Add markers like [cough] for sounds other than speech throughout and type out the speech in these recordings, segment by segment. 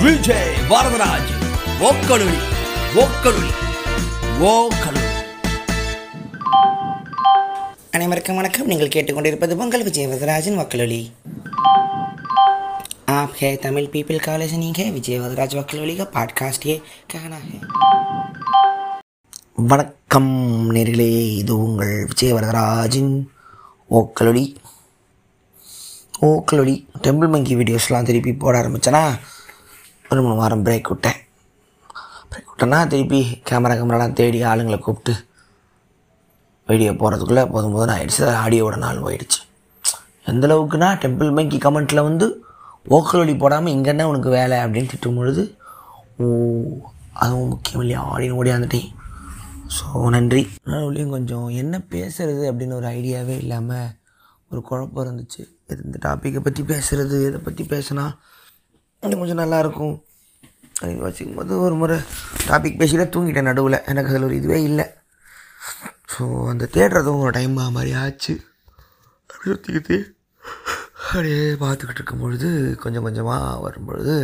விஜய் வரதராஜ் ஓக்கலுளி ஓக்கலுளி ஓக்கலுளி அனைவருக்கும் வணக்கம் நீங்கள் கேட்டுக்கொண்டிருப்பது பொங்கல் விஜய் வரதராஜன் வக்கலொலி आप है तमिल पीपल का लिसनिंग है विजय वदराज वकलोली का पॉडकास्ट ये कहना है வணக்கம் நேர்களே இது உங்கள் விஜய் வரதராஜின் ஓக்கலொலி ஓக்கலொலி டெம்பிள் மங்கி வீடியோஸ்லாம் திருப்பி போட ஆரம்பித்தேன்னா ஒரு மூணு வாரம் பிரேக் விட்டேன். பிரேக் விட்டேன்னா திருப்பி கேமரா கேமராலாம் தேடி ஆளுங்களை கூப்பிட்டு வீடியோ போகிறதுக்குள்ளே போதும் போதும் ஆகிடுச்சு ஆடியோட நாள் போயிடுச்சு. எந்த அளவுக்குனா டெம்பிள் மைக்கி கமெண்ட்டில் வந்து ஓக்கல் வழி போடாமல் இங்கே என்ன உனக்கு வேலை அப்படின்னு திட்டும் பொழுது ஓ அதுவும் முக்கியம் இல்லையா? ஆடின்னு ஓடியாந்துட்டேன் ஸோ நன்றி. நடுவுலையும் கொஞ்சம் என்ன பேசுகிறது அப்படின்னு ஒரு ஐடியாவே இல்லாமல் ஒரு குழப்பம் இருந்துச்சு. இந்த டாப்பிக்கை பற்றி பேசுகிறது எதை பற்றி பேசுனா இன்னும் கொஞ்சம் நல்லாயிருக்கும் அப்படின்னு வச்சுக்கும் போது ஒரு முறை டாபிக் பேசிட்டே தூங்கிட்டேன் நடுவில். எனக்கு அதில் ஒரு இதுவே இல்லை. ஸோ அந்த தேடுறதும் ஒரு டைம் மாதிரி ஆச்சு. அப்படி சுற்றிக்கிட்டு அப்படியே பார்த்துக்கிட்டு இருக்கும் பொழுது கொஞ்சம் கொஞ்சமாக வரும்பொழுது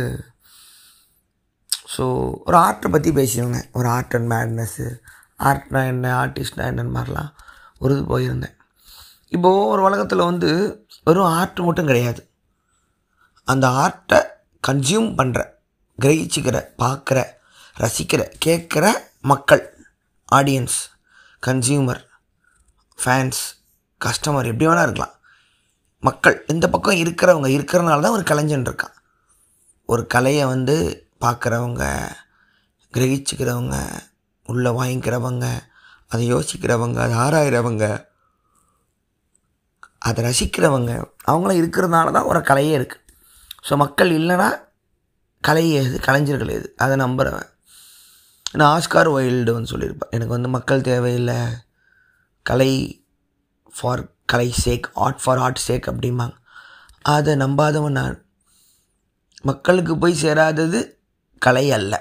ஸோ ஒரு ஆர்ட்டை பற்றி பேசியிருந்தேன். ஒரு ஆர்ட் அண்ட் மேட்னஸ்ஸு ஆர்ட்னா என்ன ஆர்டிஸ்ட்னா என்னன்னு மாதிரிலாம் ஒரு இது போயிருந்தேன். இப்போது ஒரு உலகத்தில் வந்து வெறும் ஆர்ட் மட்டும் கிடையாது. அந்த ஆர்ட்டை கன்சியூம் பண்ணுற கிரகிச்சிக்கிற பார்க்குற ரசிக்கிற கேட்குற மக்கள் ஆடியன்ஸ் கன்சியூமர் ஃபேன்ஸ் கஸ்டமர் எப்படி வேணால் இருக்கலாம். மக்கள் இந்த பக்கம் இருக்கிறவங்க இருக்கிறனால தான் ஒரு கலைஞன் இருக்கான். ஒரு கலையை வந்து பார்க்குறவங்க கிரகிச்சுக்கிறவங்க உள்ளே வாங்கிக்கிறவங்க அதை யோசிக்கிறவங்க அதை ஆராயிறவங்க அதை ரசிக்கிறவங்க அவங்களாம் இருக்கிறதுனால தான் ஒரு கலையே இருக்குது ஸோ மக்கள் இல்லைன்னா கலை எது கலைஞர்கள் எது அதை நம்புகிறவன் நான் ஆஸ்கார் வைல்டு வந்து சொல்லியிருப்பேன் எனக்கு வந்து மக்கள் தேவையில்லை. கலை for Kalai sake art for art sake அப்படிம்பாங்க. அதை நம்பாதவன் நான். மக்களுக்கு போய் சேராதது கலை அல்ல.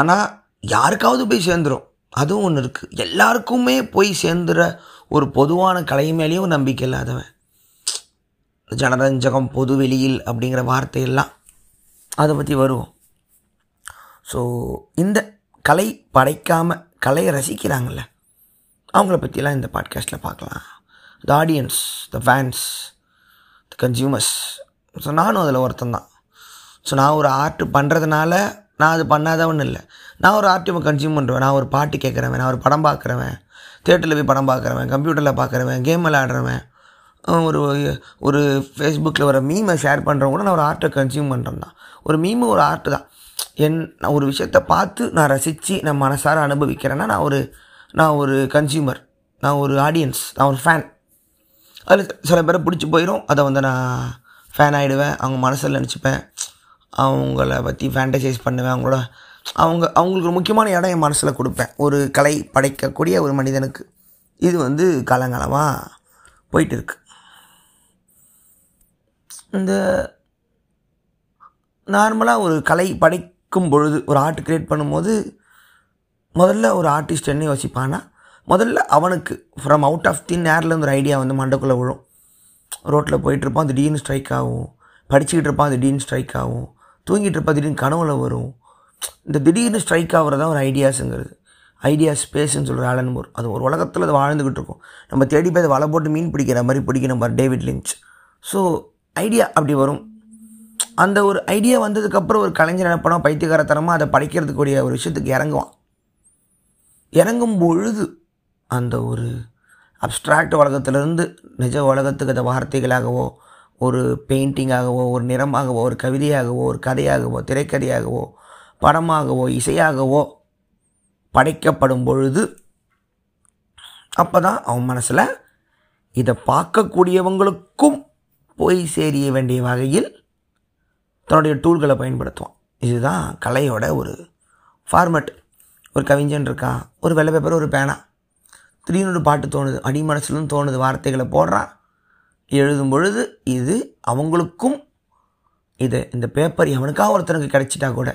ஆனால் யாருக்காவது போய் சேர்ந்துடும் அதுவும் ஒன்று இருக்குது எல்லாருக்குமே போய் சேர்ந்துற ஒரு பொதுவான கலை மேலேயும் நம்பிக்கை இல்லாதவன். ஜனரஞ்சகம் பொது வெளியில் அப்படிங்கிற வார்த்தையெல்லாம் அதை பற்றி வருவோம். ஸோ இந்த கலை படைக்காமல் கலையை ரசிக்கிறாங்கல்ல அவங்கள பற்றிலாம் இந்த பாட்காஸ்ட்டில் பார்க்கலாம். The audience the fans the consumers so நானும் அதில் ஒருத்தன் தான். ஸோ நான் ஒரு ஆர்ட் பண்ணுறதுனால நான் அது பண்ணாதவன் இல்லை. நான் ஒரு ஆர்ட் கன்சியூம் பண்ணுறேன் நான் ஒரு பாட்டு கேட்குறவன் நான் ஒரு படம் பார்க்குறவன் தேட்டரில் போய் படம் பார்க்குறவன் கம்ப்யூட்டரில் பார்க்குறவன் கேம் விளையாடுறவன் ஒரு ஒரு ஃபேஸ்புக்கில் வர மீமை ஷேர் பண்ணுறவங்க கூட நான் ஒரு ஆர்ட்டை கன்சியூம் பண்ணுறேன் தான் ஒரு மீமு ஒரு ஆர்ட்டு தான். என் நான் ஒரு விஷயத்தை பார்த்து நான் ரசித்து நான் மனசார அனுபவிக்கிறேன்னா நான் ஒரு நான் ஒரு கன்சியூமர் நான் ஒரு ஆடியன்ஸ் நான் ஒரு ஃபேன் அதில் சில பேரை பிடிச்சி போயிடும் அதை வந்து நான் ஃபேன் ஆகிடுவேன் அவங்க மனசில் நினச்சிப்பேன். அவங்கள பற்றி ஃபேண்டசைஸ் பண்ணுவேன். அவங்களோட அவங்க அவங்களுக்கு ஒரு முக்கியமான இடம் என் மனசில் கொடுப்பேன். ஒரு கலை படைக்கக்கூடிய ஒரு மனிதனுக்கு. இது வந்து காலங்காலமாக போயிட்டு இருக்குது இந்த நார்மலாக ஒரு கலை படைக்கும் பொழுது ஒரு ஆர்ட் க்ரியேட் பண்ணும்போது முதல்ல ஒரு ஆர்டிஸ்ட் என்ன யோசிப்பான்னா முதல்ல அவனுக்கு ஃப்ரம் அவுட் ஆஃப் தின் ஏர்லேருந்து ஒரு ஐடியா வந்து மண்டக்குள்ளே விழும். ரோட்டில் போயிட்டுருப்பான் திடீர்னு ஸ்ட்ரைக் ஆகும். படிச்சுக்கிட்டு இருப்பான் திடீர்னு ஸ்ட்ரைக் ஆகும். தூங்கிட்டு இருப்பான் திடீர்னு கனவுல வரும். இந்த திடீர்னு ஸ்ட்ரைக் ஆகிறது தான் ஒரு ஐடியாஸுங்கிறது ஐடியா ஸ்பேஸ்ன்னு சொல்கிற ஆலன் மூர். அது ஒரு உலகத்தில் அது வாழ்ந்துக்கிட்டு இருக்கும். நம்ம தேடி போய் அதை வலை போட்டு மீன் பிடிக்கிற மாதிரி பிடிக்கணும் நம்ம டேவிட் லிஞ்ச் ஸோ ஐடியா அப்படி வரும். அந்த ஒரு ஐடியா வந்ததுக்கப்புறம் ஒரு கலைஞர் என்ன பைத்தியகாரத்தனமாக அதை படைக்கிறதுக்கூடிய ஒரு விஷயத்துக்கு இறங்குவான். இறங்கும் பொழுது அந்த ஒரு அப்ட்ராக்ட் உலகத்திலேருந்து நிஜ உலகத்துக்கு அந்த வார்த்தைகளாகவோ ஒரு பெயிண்டிங்காகவோ ஒரு நிறமாகவோ ஒரு கவிதையாகவோ ஒரு கதையாகவோ திரைக்கதையாகவோ படமாகவோ இசையாகவோ படைக்கப்படும் பொழுது அப்போ தான் அவன் மனசில் இதை பார்க்கக்கூடியவங்களுக்கும் போய் சேரிய வேண்டிய வகையில் தன்னுடைய டூல்களை பயன்படுத்துவான். இதுதான் கலையோட ஒரு ஃபார்மெட் ஒரு கவிஞன் இருக்கான் ஒரு வெள்ளை பேப்பர் ஒரு பேனா. திடீர்னு ஒரு பாட்டு தோணுது அடி மனசுலும் தோணுது வார்த்தைகளை போடுறான் எழுதும் பொழுது இது அவங்களுக்கும் இது இந்த பேப்பர் எவனுக்காக ஒருத்தனுக்கு கிடச்சிட்டா கூட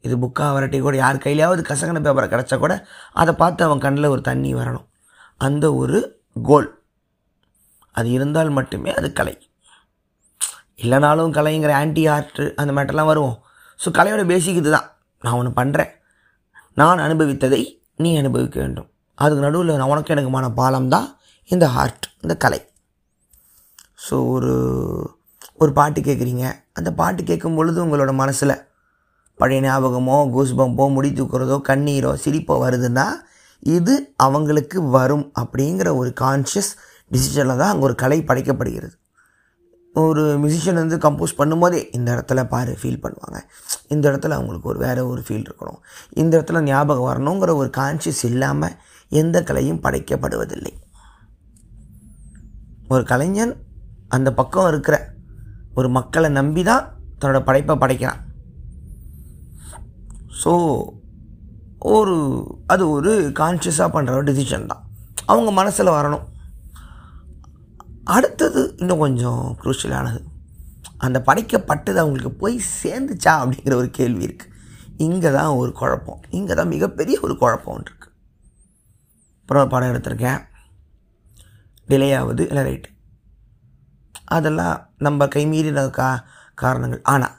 இது புக்காக வரட்டி கூட யார் கையிலையாவது கசங்கின பேப்பரை கிடச்சா கூட அதை பார்த்து அவன் கண்ணில் ஒரு தண்ணி வரணும். அந்த ஒரு கோல் அது இருந்தால் மட்டுமே அது கலை. இல்லைனாலும் கலைங்கிற ஆன்டி ஆர்ட் அந்த மேட்டர்லாம் வருவோம். ஸோ கலையோட பேசிக் இது தான் நான் ஒன்று பண்ணுறேன் நான் அனுபவித்ததை நீ அனுபவிக்க வேண்டும். அதுக்கு நடுவில் நான் உனக்கு எனக்குமான பாலம் தான் இந்த ஹார்ட் இந்த கலை. ஸோ ஒரு ஒரு பாட்டு கேட்குறீங்க அந்த பாட்டு கேட்கும் பொழுது உங்களோட மனசில் பழைய ஞாபகமோ கூஸ்பம்போ முடி தூக்குறதோ கண்ணீரோ சிரிப்போ வருதுன்னா இது அவங்களுக்கு வரும் அப்படிங்கிற ஒரு கான்ஷியஸ் டிசிஷனில் தான் அங்கே ஒரு கலை படைக்கப்படுகிறது. ஒரு மியூசிஷியன் வந்து கம்போஸ் பண்ணும்போதே இந்த இடத்துல பாரு ஃபீல் பண்ணுவாங்க. இந்த இடத்துல அவங்களுக்கு ஒரு வேறு ஒரு ஃபீல் இருக்கணும். இந்த இடத்துல ஞாபகம் வரணுங்கிற ஒரு கான்ஷியஸ் இல்லாமல் எந்த கலையும் படைக்கப்படுவதில்லை. ஒரு கலைஞன் அந்த பக்கம் இருக்கிற ஒரு மக்களை நம்பி தான் தன்னோட படைப்பை படைக்கிறான். ஸோ ஒரு அது ஒரு கான்ஷியஸாக பண்ணுற ஒரு டிசிஷன் தான். அவங்க மனசில் வரணும். அடுத்தது இன்னும் கொஞ்சம் குரூஷியலானது அந்த படைக்கப்பட்டது அவங்களுக்கு போய் சேர்ந்துச்சா அப்படிங்கிற ஒரு கேள்வி இருக்குது இங்கே தான் ஒரு குழப்பம். இங்கே தான் மிகப்பெரிய ஒரு குழப்பம் ஒன்று இருக்குது அப்புறம் படம் எடுத்திருக்கேன். டிலே ஆகுது இல்லை ரைட்டு அதெல்லாம் நம்ம கைமீறின கா காரணங்கள். ஆனால்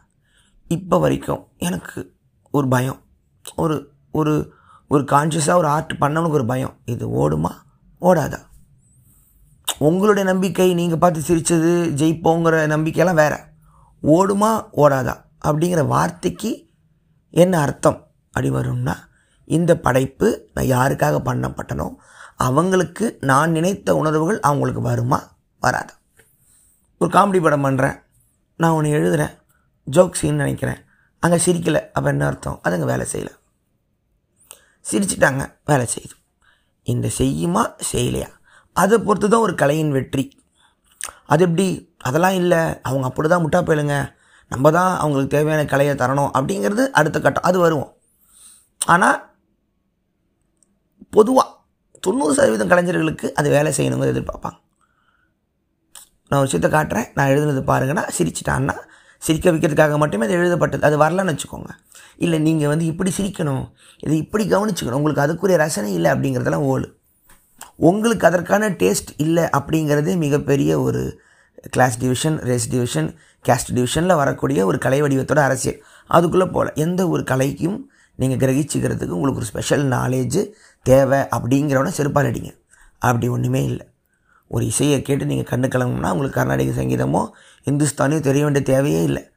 இப்போ வரைக்கும் எனக்கு ஒரு பயம். ஒரு ஒரு ஒரு கான்ஷியஸாக ஒரு ஆர்ட் பண்ணவனுக்கு ஒரு பயம். இது ஓடுமா? ஓடாதா? உங்களுடைய நம்பிக்கை நீங்கள் பார்த்து சிரித்தது ஜெயிப்போங்கிற நம்பிக்கையெல்லாம் வேறு. ஓடுமா ஓடாதா? அப்படிங்கிற வார்த்தைக்கு என்ன அர்த்தம் அப்படி வரும்னா இந்த படைப்பு நான் யாருக்காக பண்ணப்பட்டனோ அவங்களுக்கு நான் நினைத்த உணர்வுகள் அவங்களுக்கு வருமா வராதா? ஒரு காமெடி படம் பண்ணுறேன் நான் ஒன்று எழுதுகிறேன் ஜோக் நினைக்கிறேன். அங்கே சிரிக்கலை. அப்போ என்ன அர்த்தம்? அது அங்கே வேலை செய்யலை. சிரிச்சிட்டாங்க. வேலை செய்யுது. இந்த செய்யுமா? செய்யலையா? அதை பொறுத்து தான் ஒரு கலையின் வெற்றி. அது எப்படி? அதெல்லாம் இல்லை. அவங்க அப்படி தான் முட்டா போயிடுங்க நம்ம தான் அவங்களுக்கு தேவையான கலையை தரணும் அப்படிங்கிறது அடுத்த கட்டம். அது வருவோம். ஆனால் பொதுவாக தொண்ணூறு சதவீதம் கலைஞர்களுக்கு அது வேலை செய்யணுங்கிறது எதிர்பார்ப்பாங்க. நான் ஒரு விஷயத்தை காட்டுறேன். நான் எழுதுனது பாருங்கன்னா சிரிச்சிட்டான்னா சிரிக்க வைக்கிறதுக்காக மட்டுமே அது எழுதப்பட்டது. அது வரலன்னு வச்சுக்கோங்க. இல்லை நீங்கள் வந்து இப்படி சிரிக்கணும். இதை இப்படி கவனிச்சுக்கணும். உங்களுக்கு அதுக்குரிய ரசனை இல்லை அப்படிங்கிறதெல்லாம் ஓலு. உங்களுக்கு அதற்கான டேஸ்ட் இல்லை அப்படிங்கிறதே மிகப்பெரிய ஒரு class division race division caste டிவிஷனில் வரக்கூடிய ஒரு கலை வடிவத்தோட அரசியல். அதுக்குள்ளே போகல எந்த ஒரு கலைக்கும் நீங்கள் கிரகிச்சிக்கிறதுக்கு உங்களுக்கு ஒரு ஸ்பெஷல் நாலேஜு தேவை அப்படிங்கிறவன செருப்பால் அடிங்க அப்படி ஒன்றுமே இல்லை. ஒரு இசையை கேட்டு நீங்கள் கண்ணு கிளம்புனா உங்களுக்கு கர்நாடக சங்கீதமோ இந்துஸ்தானியோ தெரிய வேண்டிய தேவையே இல்லை.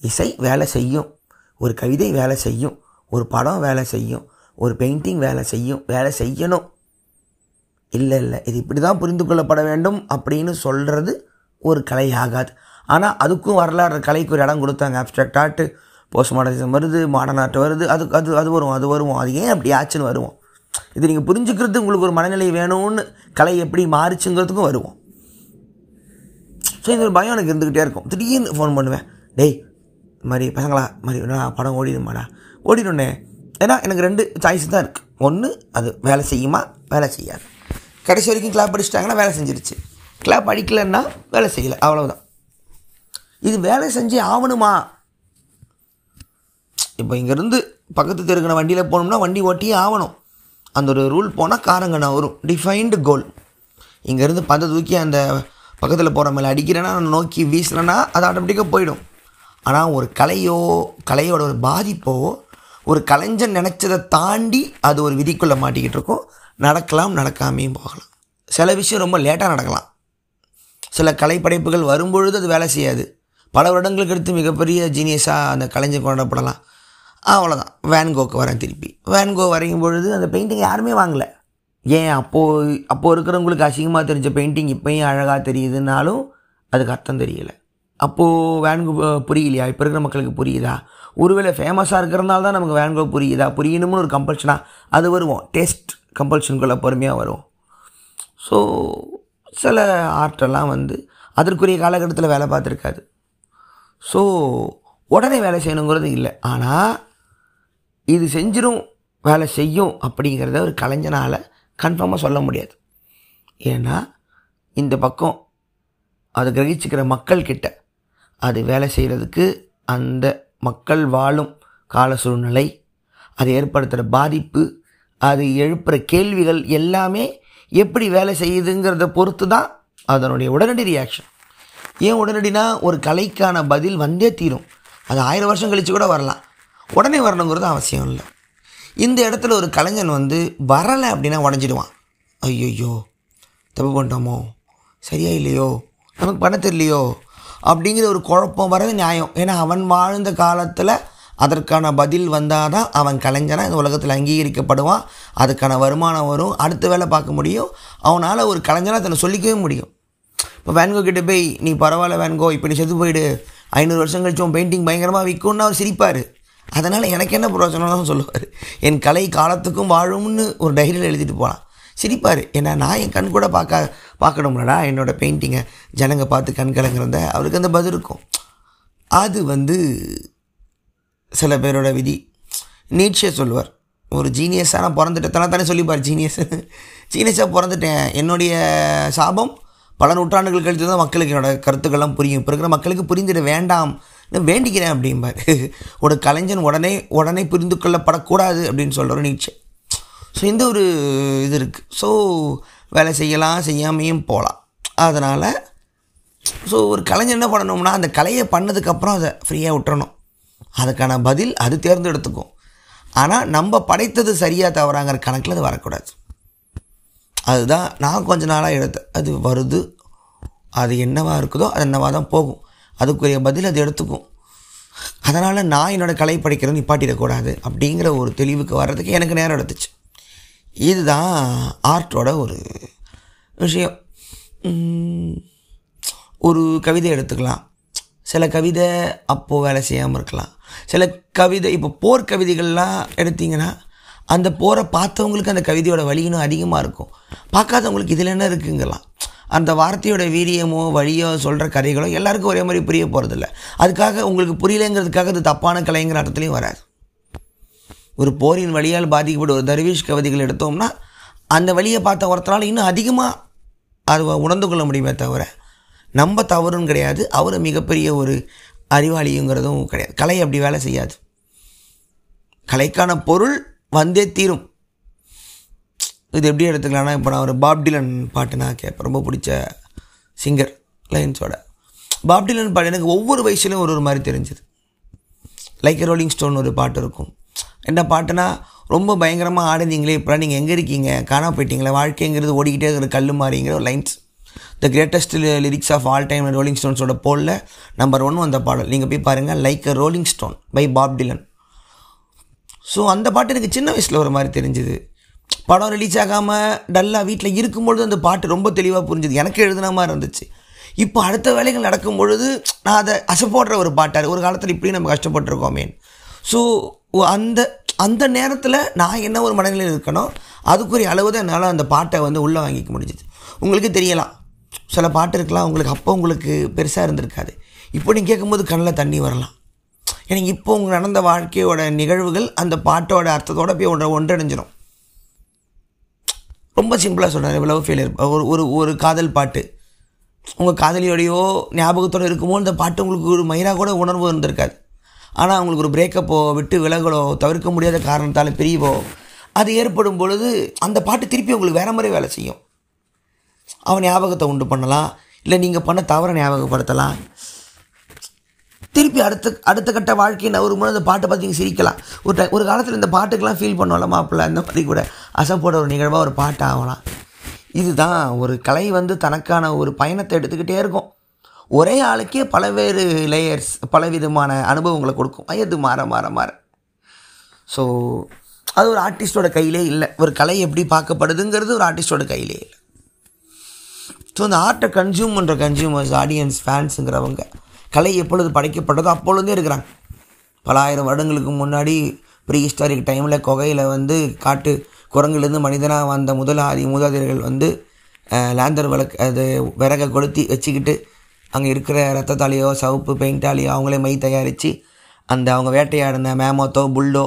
இசை வேலை செய்யும். ஒரு கவிதை வேலை செய்யும். ஒரு படம் வேலை செய்யும். ஒரு பெயிண்டிங் வேலை செய்யும். வேலை செய்யணும். இல்லை இல்லை இது இப்படி தான் புரிந்து கொள்ளப்பட வேண்டும் அப்படின்னு சொல்கிறது ஒரு கலை ஆகாது ஆனால் அதுக்கும் வரலாறு கலைக்கு ஒரு இடம் கொடுத்தாங்க. அப்ட்ராக்ட் ஆர்ட்டு போஸ்ட் மாடர்னிசம் வருது மாடர்ன் ஆர்ட் வருது அது அது அது வரும் அது வருவோம் அது ஏன் அப்படி ஆச்சுன்னு வருவோம். இது நீங்கள் புரிஞ்சுக்கிறது உங்களுக்கு ஒரு மனநிலை வேணும்னு கலை எப்படி மாறிச்சுங்கிறதுக்கும் வருவோம். ஸோ இந்த ஒரு பயம் எனக்கு இருந்துக்கிட்டே இருக்கும். திடீர்னு ஃபோன் பண்ணுவேன். டேய் இது மாதிரி பசங்களா மாதிரி நான் படம் ஓடிடுமாடா. ஓடிடும்னே. ஏன்னா எனக்கு ரெண்டு சாய்ஸ் தான் இருக்குது ஒன்று அது வேலை செய்யுமா? வேலை செய்யாது. கடைசி வரைக்கும் கிளாப் அடிச்சிட்டாங்கன்னா வேலை செஞ்சிருச்சு. கிளாப் அடிக்கலைன்னா வேலை செய்யலை. அவ்வளோதான் இது வேலை செஞ்சே ஆகணுமா? இப்போ இங்கேருந்து பக்கத்து தெருக்கின வண்டியில் போகணும்னா வண்டி ஓட்டியே ஆகணும். அந்த ஒரு ரூல் போனால் காரங்கண்ணா வரும். டிஃபைன்டு கோல் இங்கேருந்து பந்தை தூக்கி அந்த பக்கத்தில் போகிற மேலே அடிக்கிறேன்னா நோக்கி வீசலைன்னா அது ஆட்டோமேட்டிக்காக போயிடும். ஆனால் ஒரு கலையோ கலையோட ஒரு பாதிப்போ ஒரு கலைஞன் நினச்சதை தாண்டி அது ஒரு விதிக்குள்ளே மாட்டிக்கிட்டு இருக்கும். நடக்கலாம் நடக்காமையும் போகலாம். சில விஷயம் ரொம்ப லேட்டாக நடக்கலாம். சில கலைப்படைப்புகள் வரும்பொழுது அது வேலை செய்யாது. பல வருடங்களுக்கு அடுத்து மிகப்பெரிய ஜீனியஸாக அந்த கலைஞர் கொண்டாடப்படலாம். அவ்வளோதான் வேன்கோக்கு வரேன் திருப்பி. வேன்கோ வரையும் பொழுது அந்த பெயிண்டிங் யாருமே வாங்கலை. ஏன் அப்போது அப்போது இருக்கிறவங்களுக்கு அசிங்கமாக தெரிஞ்ச பெயிண்டிங் இப்போயும் அழகாக தெரியுதுனாலும் அதுக்கு அர்த்தம் தெரியலை. அப்போது வேன்கோ புரியலையா? இப்போ இருக்கிற மக்களுக்கு புரியுதா? ஒருவேளை ஃபேமஸாக இருக்கிறதுனால தான் நமக்கு வேன்கோ புரியுதா? புரியணும்னு ஒரு கம்பல்ஷனாக அது வருவோம். டேஸ்ட் கம்பல்ஷனுக்குள்ளே பொறுமையாக வரும் ஸோ சில ஆர்ட்டெல்லாம் வந்து அதற்குரிய காலகட்டத்தில் வேலை பார்த்துருக்காது. ஸோ உடனே வேலை செய்யணுங்கிறது இல்லை. ஆனால் இது செஞ்சிடும் வேலை செய்யும் அப்படிங்கிறத ஒரு கலைஞனால் கன்ஃபார்மாக சொல்ல முடியாது. ஏன்னா இந்த பக்கம் அதை கிரகிச்சுக்கிற மக்கள்கிட்ட அது வேலை செய்கிறதுக்கு அந்த மக்கள் வாழும் கால சூழ்நிலை அது ஏற்படுத்துகிற பாதிப்பு அது எழுப்புகிற கேள்விகள் எல்லாமே எப்படி வேலை செய்யுதுங்கிறத பொறுத்து தான் அதனுடைய உடனடி ரியாக்ஷன் ஏன் உடனடினா ஒரு கலைக்கான பதில் வந்தே தீரும். அது ஆயிரம் வருஷம் கழித்து கூட வரலாம். உடனே வரணுங்கிறது அவசியம் இல்லை. இந்த இடத்துல ஒரு கலைஞன் வந்து வரலை அப்படின்னா உடஞ்சிடுவான். ஐயோ தப்பு பண்ணிட்டோமோ? சரியா இல்லையோ? நமக்கு பண்ண தெரியலையோ? அப்படிங்கிற ஒரு குழப்பம் வர்றது நியாயம். ஏன்னா அவன் வாழ்ந்த காலத்தில் அதற்கான பதில் வந்தால் தான் அவன் கலைஞனாக இந்த உலகத்தில் அங்கீகரிக்கப்படுவான் அதுக்கான வருமானம் வரும் அடுத்த வேலை பார்க்க முடியும். அவனால் ஒரு கலைஞனாக தன்னை சொல்லிக்கவே முடியும். இப்போ வேன்கோ கிட்டே போய் நீ பரவாயில்ல வேன்கோ இப்போ நீ செத்து போயிடு. ஐநூறு வருஷம் கழிச்சு உன் பெயிண்டிங் பயங்கரமாக விற்கும்னு அவர் சிரிப்பார். அதனால் எனக்கு என்ன பிரயோஜனம் சொல்லுவார். என் கலை காலத்துக்கும் வாழும்னு ஒரு டைரியில் எழுதிட்டு போகலாம் சிரிப்பார். ஏன்னா நான் என் கண் கூட பார்க்க பார்க்கணும்லடா என்னோடய பெயிண்டிங்கை ஜனங்க பார்த்து கண்கலங்கிறத அவருக்கு அந்த பதில் இருக்கும். அது வந்து சில பேரோட விதி. நீட்சே சொல்லுவார் ஒரு ஜீனியஸாக நான் பிறந்துட்டேன் தானே தானே சொல்லிப்பார் ஜீனியஸ் ஜீனியஸாக பிறந்துட்டேன். என்னுடைய சாபம் பல நூற்றாண்டுகள் கழித்து தான் மக்களுக்கு என்னோட கருத்துக்கள்லாம் புரியும். இப்போ இருக்கிற மக்களுக்கு புரிந்துட வேண்டாம். வேண்டிக்கிறேன் அப்படிம்பார். ஒரு கலைஞன் உடனே உடனே புரிந்து கொள்ளப்படக்கூடாது அப்படின்னு சொல்கிற நீட்சே. ஸோ இந்த ஒரு இது இருக்குது ஸோ வேலை செய்யலாம் செய்யாமையும் போகலாம் அதனால் ஸோ ஒரு கலைஞர் என்ன பண்ணணும்னா அந்த கலையை பண்ணதுக்கப்புறம் அதை ஃப்ரீயாக விட்டுறணும். அதுக்கான பதில் அது தேர்ந்தெடுத்துக்கும். ஆனால் நம்ம படைத்தது சரியாக தவறாங்கிற கணக்கில் அது வரக்கூடாது. அதுதான் நான் கொஞ்ச நாளாக எடுத்தேன் அது வருது அது என்னவாக இருக்குதோ அது என்னவாக தான் போகும். அதுக்குரிய பதில் அது எடுத்துக்கும். அதனால் நான் என்னோடய கலை படைக்கிறது நிப்பாட்டிடக்கூடாது அப்படிங்கிற ஒரு தெளிவுக்கு வர்றதுக்கு எனக்கு நேரம் எடுத்துச்சு. இதுதான் ஆர்ட்டோட ஒரு விஷயம். ஒரு கவிதை எடுத்துக்கலாம். சில கவிதை அப்போது வேலை செய்யாமல் இருக்கலாம். சில கவிதை இப்போ போர் கவிதைகள்லாம் எடுத்திங்கன்னா அந்த போரை பார்த்தவங்களுக்கு அந்த கவிதையோட வழியினும் அதிகமாக இருக்கும். பார்க்காதவங்களுக்கு இதில் என்ன இருக்குங்கலாம். அந்த வார்த்தையோட வீரியமோ வழியோ சொல்கிற கதைகளோ எல்லாருக்கும் ஒரே மாதிரி புரிய போகிறதில்ல அதுக்காக உங்களுக்கு புரியலைங்கிறதுக்காக அது தப்பான கலைங்கிற அர்த்தத்துலையும் வராது. ஒரு போரின் வழியால் பாதிக்கப்படும் ஒரு தர்வீஷ் கவிதைகள் எடுத்தோம்னா அந்த வழியை பார்த்த ஒருத்தரால் இன்னும் அதிகமாக அதை உணர்ந்து கொள்ள முடியுமே தவிர நம்ம தவறுன்னு கிடையாது. அவர் மிகப்பெரிய ஒரு அறிவாளிங்கிறதும் கிடையாது. கலை அப்படி வேலை செய்யாது. கலைக்கான பொருள் வந்தே தீரும். இது எப்படி எடுத்துக்கலாம்னா இப்போ நான் ஒரு பாப்டிலன் பாட்டு நான் கேட்பேன். ரொம்ப பிடிச்ச சிங்கர் லைன்ஸோட. பாப்டிலன் பாட்டு எனக்கு ஒவ்வொரு வயசுலையும் ஒரு ஒரு மாதிரி தெரிஞ்சுது. லைக் ரோலிங் ஸ்டோன் ஒரு பாட்டு இருக்கும். என்ன பாட்டுனா ரொம்ப பயங்கரமாக ஆடுனீங்களே இப்போ நீங்கள் எங்கே இருக்கீங்க? காணாமல் போயிட்டீங்களே வாழ்க்கைங்கிறது ஓடிக்கிட்டே இருக்கிற கல் மாதிரிங்கிற ஒரு lines the greatest lyrics of all time rolling ஸ்டோன்ஸோட போலில் நம்பர் ஒன் அந்த பாடல். நீங்கள் போய் பாருங்கள் like a rolling stone by Bob Dylan so அந்த பாட்டு எனக்கு சின்ன வயசில் ஒரு மாதிரி தெரிஞ்சுது. படம் ரிலீஸ் ஆகாமல் டல்லாக வீட்டில் இருக்கும்பொழுது அந்த பாட்டு ரொம்ப தெளிவாக புரிஞ்சுது. எனக்கு எழுதுன மாதிரி இருந்துச்சு. இப்போ அடுத்த வேலைகள் நடக்கும் பொழுது நான் அதை அசைப்போடுற ஒரு பாட்டார். ஒரு காலத்தில் இப்படி நம்ம கஷ்டப்பட்டிருக்கோமே ஸோ அந்த அந்த நேரத்தில் நான் என்ன ஒரு மனநிலையில் இருக்கணும் அதுக்குரிய அளவு தான் என்னால் அந்த பாட்டை வந்து உள்ளே வாங்கிக்க முடிஞ்சிச்சு உங்களுக்கு தெரியலாம். சில பாட்டு இருக்கலாம் உங்களுக்கு அப்போ உங்களுக்கு பெருசாக இருந்திருக்காது. இப்போ நீங்கள் கேட்கும்போது கண்ணில் தண்ணி வரலாம். எனக்கு இப்போ உங்கள் நடந்த வாழ்க்கையோட நிகழ்வுகள் அந்த பாட்டோட அர்த்தத்தோட போய் ஒன்றை ஒன்றிணைஞ்சிடும் ரொம்ப சிம்பிளாக சொல்கிறேன் லவ் ஃபெயிலியர் ஒரு ஒரு ஒரு காதல் பாட்டு. உங்கள் காதலியோடையோ ஞாபகத்தோடு இருக்குமோ இந்த பாட்டு உங்களுக்கு ஒரு மயிராக கூட உணர்வு இருந்திருக்காது. ஆனால் அவங்களுக்கு ஒரு பிரேக்கப்போ விட்டு விலகலோ தவிர்க்க முடியாத காரணத்தால் பிரியவோ அது ஏற்படும் பொழுது அந்த பாட்டு திருப்பி உங்களுக்கு வேற மாதிரி வேலை செய்யும். அவன் ஞாபகத்தை உண்டு பண்ணலாம். இல்லை நீங்கள் பண்ண தவறை ஞாபகப்படுத்தலாம். திருப்பி அடுத்த அடுத்த கட்ட வாழ்க்கையை முறை அந்த பாட்டை பார்த்து நீங்கள் சிரிக்கலாம். ஒரு டை ஒரு காலத்தில் இந்த பாட்டுக்கெலாம் ஃபீல் பண்ணுவோம்ல மாப்பிள்ள அந்த மாதிரி கூட. அசப்போட ஒரு நிகழ்வாக ஒரு பாட்டு ஆகலாம். இதுதான் ஒரு கலை வந்து தனக்கான ஒரு பயணத்தை எடுத்துக்கிட்டே இருக்கும். ஒரே ஆளுக்கே பலவேறு லேயர்ஸ் பலவிதமான அனுபவங்களை கொடுக்கும். வயது மாற மாற மாற. ஸோ அது ஒரு ஆர்டிஸ்டோட கையிலே இல்லை. ஒரு கலை எப்படி பார்க்கப்படுதுங்கிறது ஒரு ஆர்டிஸ்டோட கையிலே இல்லை. ஸோ அந்த ஆர்ட்டை கன்சியூம் பண்ணுற கன்சியூமர்ஸ் ஆடியன்ஸ் ஃபேன்ஸுங்கிறவங்க கலை எப்பொழுது படைக்கப்பட்டதோ அப்பொழுதே இருக்கிறாங்க. பல ஆயிரம் வருடங்களுக்கு முன்னாடி ப்ரீ ஹிஸ்டாரிக் டைமில் குகையில் வந்து காட்டு குரங்குலேருந்து மனிதனாக வந்த முதல் ஆதி வந்து லேந்தர் விளக்கு அது விறகை கொளுத்தி வச்சுக்கிட்டு அங்கே இருக்கிற ரத்தத்தாலேயோ சவுப்பு பெயிண்டாலேயோ அவங்களே மை தயாரித்து அந்த அவங்க வேட்டையாடின மேமோத்தோ புல்லோ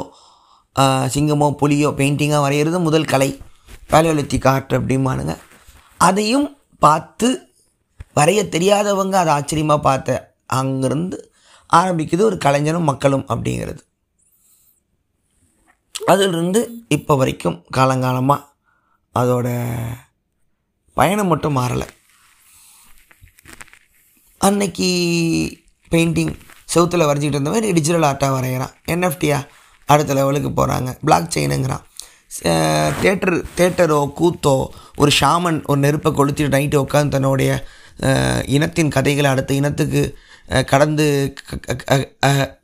சிங்கமோ புலியோ பெயிண்டிங்காக வரைகிறது முதல் கலை. Paleolithic art அப்படிம்பானுங்க. அதையும் பார்த்து வரைய தெரியாதவங்க அதை ஆச்சரியமாக பார்த்த அங்கேருந்து ஆரம்பிக்குது ஒரு கலைஞனும் மக்களும் அப்படிங்கிறது. அதிலிருந்து இப்போ வரைக்கும் காலங்காலமாக அதோட பயணம் மட்டும் மாறலை. அன்னைக்கு பெயிண்டிங் செவுத்தில் வரைஞ்சிக்கிட்டு இருந்த மாதிரி டிஜிட்டல் ஆர்ட்டாக வரைகிறான் என்எஃப்டியா அடுத்த லெவலுக்கு போகிறாங்க பிளாக் செயினுங்கிறான் தேட்டர் தேட்டரோ கூத்தோ ஒரு ஷாமன் ஒரு நெருப்பை கொளுத்திட்டு நைட்டு உட்காந்து தன்னுடைய இனத்தின் கதைகளை அடுத்த இனத்துக்கு கடந்து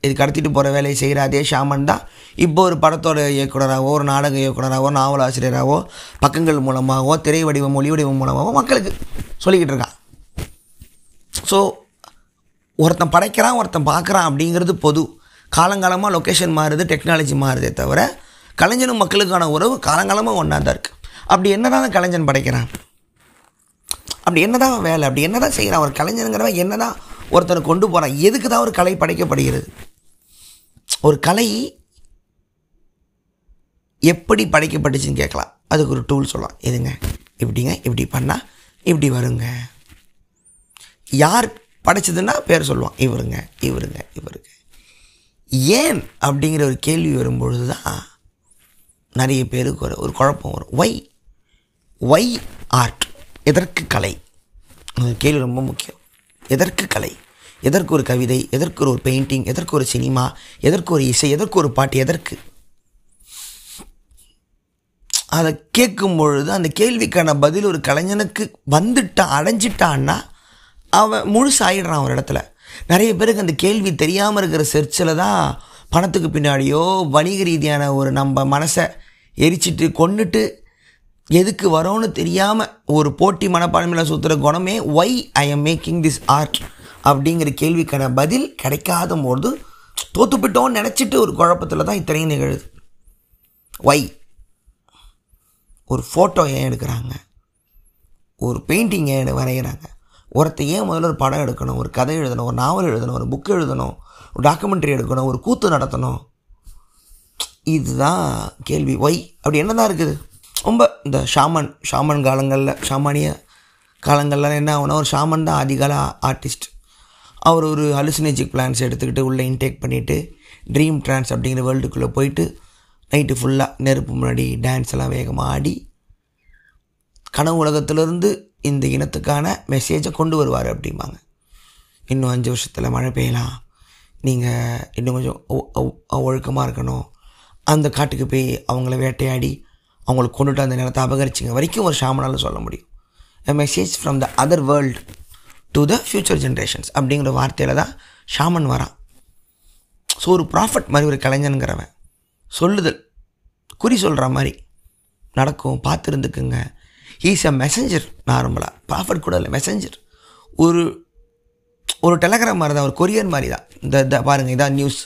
இது கடத்திட்டு போகிற வேலையை செய்கிற அதே ஷாமன் தான். இப்போ ஒரு படத்தோட இயக்குனராகவோ ஒரு நாடக இயக்குனராகவோ நாவல் ஆசிரியராகவோ பக்கங்கள் மூலமாகவோ திரை வடிவம் ஒளி வடிவம் மூலமாகவோ மக்களுக்கு சொல்லிக்கிட்டு இருக்கான். ஸோ ஒருத்தன் படைக்கிறான் ஒருத்தன் பார்க்குறான் அப்படிங்கிறது பொது. காலங்காலமாக லொக்கேஷன் மாறுது டெக்னாலஜி மாறுதே தவிர கலைஞனும் மக்களுக்கான உறவு காலங்காலமாக ஒன்றா தான் இருக்குது அப்படி என்னதான் தான் கலைஞன் படைக்கிறான்? அப்படி என்னதான் தான் வேலை? அப்படி என்னதான் செய்கிறான் ஒரு கலைஞனுங்கிறவன் என்ன தான் ஒருத்தனை கொண்டு போகிறான் எதுக்கு தான் ஒரு கலை படைக்கப்படுகிறது? ஒரு கலை எப்படி படைக்கப்பட்டுச்சுன்னு கேட்கலாம். அதுக்கு ஒரு டூல் சொல்லலாம். எதுங்க? இப்படிங்க இப்படி பண்ணால் இப்படி வருங்க. யார் படைச்சதுன்னா பேர் சொல்லுவான். இவருங்க இவருங்க இவருங்க. ஏன் அப்படிங்கிற ஒரு கேள்வி வரும்பொழுது தான் நிறைய பேருக்கு ஒரு ஒரு குழப்பம் வரும். ஒய் ஒய் ஆர்ட் எதற்கு கலை? கேள்வி ரொம்ப முக்கியம். எதற்கு கலை? எதற்கு ஒரு கவிதை? எதற்கு ஒரு பெயிண்டிங் எதற்கு ஒரு சினிமா? எதற்கு ஒரு இசை? எதற்கு ஒரு பாட்டு? எதற்கு? அதை கேட்கும் பொழுது அந்த கேள்விக்கான பதில் ஒரு கலைஞனுக்கு வந்துட்டான் அடைஞ்சிட்டான்னா அவன் முழுசாயிடுறான் ஒரு இடத்துல. நிறைய பேருக்கு அந்த கேள்வி தெரியாமல் இருக்கிற செர்ச்சில் தான் பணத்துக்கு பின்னாடியோ வணிக ரீதியான ஒரு நம்ம மனசை எரிச்சிட்டு கொண்டுட்டு எதுக்கு வரோன்னு தெரியாமல் ஒரு போட்டி மனப்பான்மையில் சுற்றுற குணமே why I am making this art அப்படிங்கிற கேள்விக்கான பதில் கிடைக்காத போது தோத்துப்பிட்டோன்னு நினச்சிட்டு ஒரு குழப்பத்தில் தான் இத்தனையும் நிகழுது. ஒய் ஒரு ஃபோட்டோ ஏன் எடுக்கிறாங்க? ஒரு பெயிண்டிங் ஏன் வரைகிறாங்க? ஒருத்தர் ஏன் முதல்ல ஒரு படம் எடுக்கணும் ஒரு கதை எழுதணும் ஒரு நாவல் எழுதணும் ஒரு புக் எழுதணும் ஒரு டாக்குமெண்ட்ரி எடுக்கணும் ஒரு கூத்து நடத்தணும்? இதுதான் கேள்வி. ஒய் அப்படி என்ன தான் இருக்குது? ரொம்ப இந்த ஷாமன் ஷாமன் காலங்களில் ஷாமானிய காலங்களில் என்ன ஆகுனா ஒரு ஷாமன் தான் அதிகால ஆர்டிஸ்ட் அவர் ஒரு அலுசினேஜிக் பிளான்ஸ் எடுத்துக்கிட்டு உள்ளே இன்டேக் பண்ணிவிட்டு ட்ரீம் ட்ரான்ஸ் அப்படிங்கிற வேர்ல்டுக்குள்ளே போயிட்டு நைட்டு ஃபுல்லாக நெருப்பு முன்னாடி டான்ஸ் எல்லாம் வேகமாக ஆடி கனவு உலகத்திலேருந்து இந்த இனத்துக்கான மெசேஜை கொண்டு வருவார் அப்படிம்பாங்க. இன்னும் அஞ்சு வருஷத்தில் மழை பெய்யலாம். நீங்கள் இன்னும் கொஞ்சம் ஒழுக்கமாக இருக்கணும். அந்த காட்டுக்கு போய் அவங்கள வேட்டையாடி அவங்களுக்கு கொண்டுட்டு அந்த நிலத்தை அபகரிச்சிங்க. வரைக்கும் ஒரு ஷாமனால் சொல்ல முடியும். Message from the other world to the future generations அப்படிங்கிற வார்த்தையில் தான் ஷாமன் வரான். ஸோ ஒரு ப்ராஃபிட் மாதிரி ஒரு கலைஞனுங்கிறவன். சொல்லுதல் குறி சொல்கிற மாதிரி. நடக்கும் பார்த்துருந்துக்குங்க. ஈஸ் அ மெசஞ்சர் நார்மலாக ப்ராஃபட் கூட இல்லை மெசஞ்சர் ஒரு ஒரு டெலகிராம் மாதிரி தான் ஒரு கொரியர் மாதிரி தான். இந்த இந்த பாருங்கள் இதான் நியூஸ்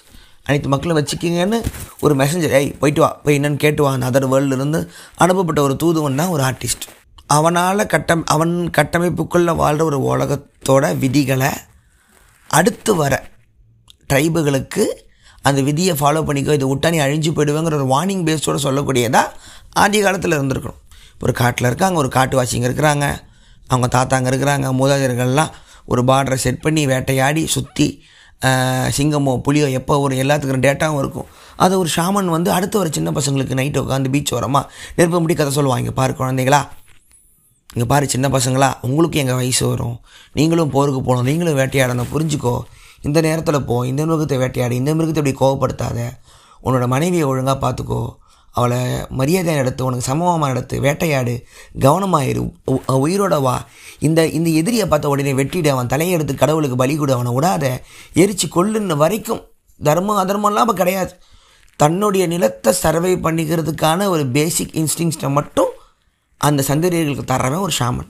அனைத்து மக்களும் வச்சுக்கிங்கன்னு ஒரு மெசஞ்சர் ஏய் போயிட்டு வா போய் என்னன்னு கேட்டு வா. அந்த அதர் வேர்ல்டுலேருந்து அனுப்பப்பட்ட ஒரு தூதுவன் தான் ஒரு ஆர்டிஸ்ட் அவனால் கட்டம் அவன் கட்டமைப்புக்குள்ளே வாழ்கிற ஒரு உலகத்தோட விதிகளை அடுத்து வர ட்ரைபுகளுக்கு அந்த விதியை ஃபாலோ பண்ணிக்கோ இதை விட்டா நீ அழிஞ்சு போயிடுவேங்கிற ஒரு வார்னிங் பேஸோடு சொல்லக்கூடியதாக ஆதி காலத்தில் இருந்திருக்கணும். ஒரு காட்டில் இருக்காங்க ஒரு காட்டுவாசிங்க இருக்கிறாங்க அவங்க தாத்தாங்க இருக்கிறாங்க மூதாதையர்கள்லாம் ஒரு பார்டரை செட் பண்ணி வேட்டையாடி சுற்றி சிங்கமோ புலியோ எப்போ ஒரு எல்லாத்துக்கும் டேட்டாவும் இருக்கும். அது ஒரு ஷாமன் வந்து அடுத்த ஒரு சின்ன பசங்களுக்கு நைட்டு உட்காந்து பீச் ஓரமாக நெருப்பு முடி கதை சொல்லுவாங்க. பாரு குழந்தைங்களா இங்கே பாரு சின்ன பசங்களா உங்களுக்கும் எங்கள் வயசு வரும். நீங்களும் போருக்கு போகணும் நீங்களும் வேட்டையாடணும் புரிஞ்சுக்கோ. இந்த நேரத்தில் போ இந்த மிருகத்தை வேட்டையாடி இந்த மிருகத்தை இப்படி கோவப்படுத்தாத. உன்னோட மனைவியை ஒழுங்காக பார்த்துக்கோ அவளை மரியாதை நடத்து உனக்கு சமமாக நடத்து வேட்டையாடு கவனமாயிரு உயிரோட வா. இந்த இந்த எதிரியை பார்த்த உடனே வெட்டிடு அவன் தலையை எடுத்து கடவுளுக்கு பலி கொடு அவனை விடாத எரிச்சு கொள்ளுன்னு வரைக்கும் தர்மம் அதர்மம்லாம் அப்போ கிடையாது. தன்னுடைய நிலத்தை சர்வை பண்ணிக்கிறதுக்கான ஒரு பேசிக் இன்ஸ்டிங்ஸ்ட்டை மட்டும் அந்த சந்திரியர்களுக்கு தர்றவன் ஒரு ஷாமன்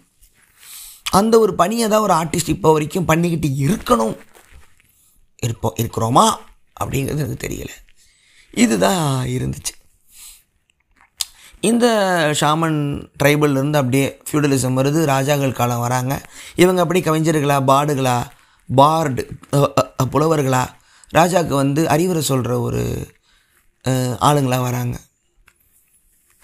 அந்த ஒரு பணியை தான் ஒரு ஆர்டிஸ்ட் இப்போ வரைக்கும் பண்ணிக்கிட்டு இருக்கணும். இருப்போம் இருக்கிறோமா? அப்படிங்கிறது எனக்கு தெரியல. இதுதான் இருந்துச்சு. இந்த ஷாமன் ட்ரைபிள்லேருந்து அப்படியே ஃபியூடலிசம் வருது ராஜாக்கள் காலம் வராங்க. இவங்க அப்படி கவிஞர்களா பாடுகளா பார்டு புலவர்களா ராஜாவுக்கு வந்து அறிவுரை சொல்கிற ஒரு ஆளுங்களாக வராங்க.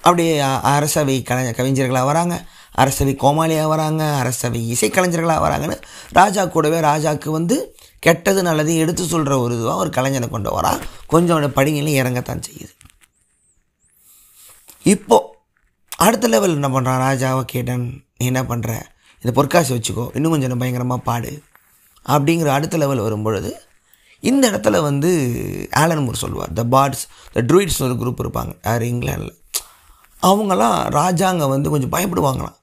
அப்படியே அரசவை கலை கவிஞர்களாக வராங்க. அரசவை கோமாளியாக வராங்க அரசவை இசைக்கலைஞர்களாக வராங்கன்னு ராஜா கூடவே ராஜாவுக்கு வந்து கெட்டது நல்லது எடுத்து சொல்கிற ஒரு இதுவாக ஒரு கலைஞனை கொண்டு வரா. கொஞ்சம் அவனோட படிநிலை இறங்கத்தான் செய்யுது. இப்போது அடுத்த லெவல் என்ன பண்ணுறான் ராஜாவை கேட்டன் நீ என்ன பண்ணுற இந்த பொற்காசு வச்சுக்கோ. இன்னும் கொஞ்சம் பயங்கரமாக பாடு. அப்படிங்கிற அடுத்த லெவல் வரும்பொழுது இந்த இடத்துல வந்து ஆலன் மூர் சொல்லுவார் த பாட்ஸ் த ட்ரூயிட்ஸ் ஒரு குரூப் இருப்பாங்க. யார்? இங்கிலாண்டில் அவங்களாம் ராஜாங்க வந்து கொஞ்சம் பயப்படுவாங்களாம்.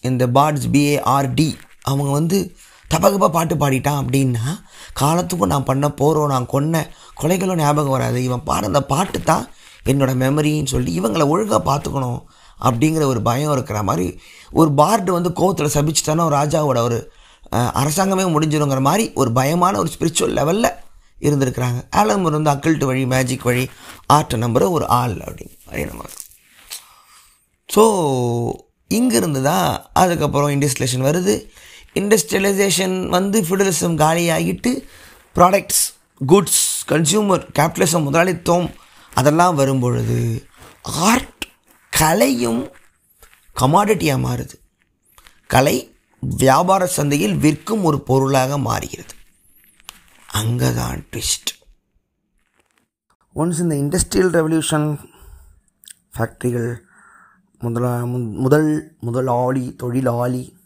இந்த பார்ட்ஸ் பிஏஆர்டி அவங்க வந்து தபகப்பாக பாட்டு பாடிட்டான் அப்படின்னா காலத்துக்கும் நான் பண்ண போகிறோம் நான் கொன்ன கொலைகளும் ஞாபகம் வராது. இவன் பாட அந்த பாட்டு தான் என்னோடய மெமரின்னு சொல்லி இவங்களை ஒழுங்காக பார்த்துக்கணும் அப்படிங்கிற ஒரு பயம் இருக்கிற மாதிரி ஒரு பார்டு வந்து கோவத்தில் சபிச்சுட்டானா ஒரு ராஜாவோட ஒரு அரசாங்கமே முடிஞ்சிருங்கிற மாதிரி ஒரு பயமான ஒரு ஸ்பிரிச்சுவல் லெவலில் இருந்திருக்கிறாங்க. ஆலம் வந்து அக்கல்ட்டு வழி மேஜிக் வழி ஆர்ட்டை நம்புகிற ஒரு ஆள் அப்படின்னு மாதிரி நம்ம ஸோ இங்கேருந்து தான் அதுக்கப்புறம் இண்டஸ்ட்ரியலேஷன் வருது. இண்டஸ்ட்ரியலைசேஷன் வந்து ஃபியூடலிசம் காலியாகிட்டு ப்ராடக்ட்ஸ் குட்ஸ் கன்சியூமர் கேபிட்டலிசம் முதலாளித்துவம் அதெல்லாம் வரும்பொழுது ஆர்ட் கலையும் கமாடிட்டியாக மாறுது. கலை வியாபார சந்தையில் விற்கும் ஒரு பொருளாக மாறுகிறது. அங்கே தான் ட்விஸ்ட் ஒன்ஸ் இந்த இண்டஸ்ட்ரியல் ரெவல்யூஷன் ஃபேக்ட்ரிகள் முதலா மு- முதல் முதலாளி தொழிலாளி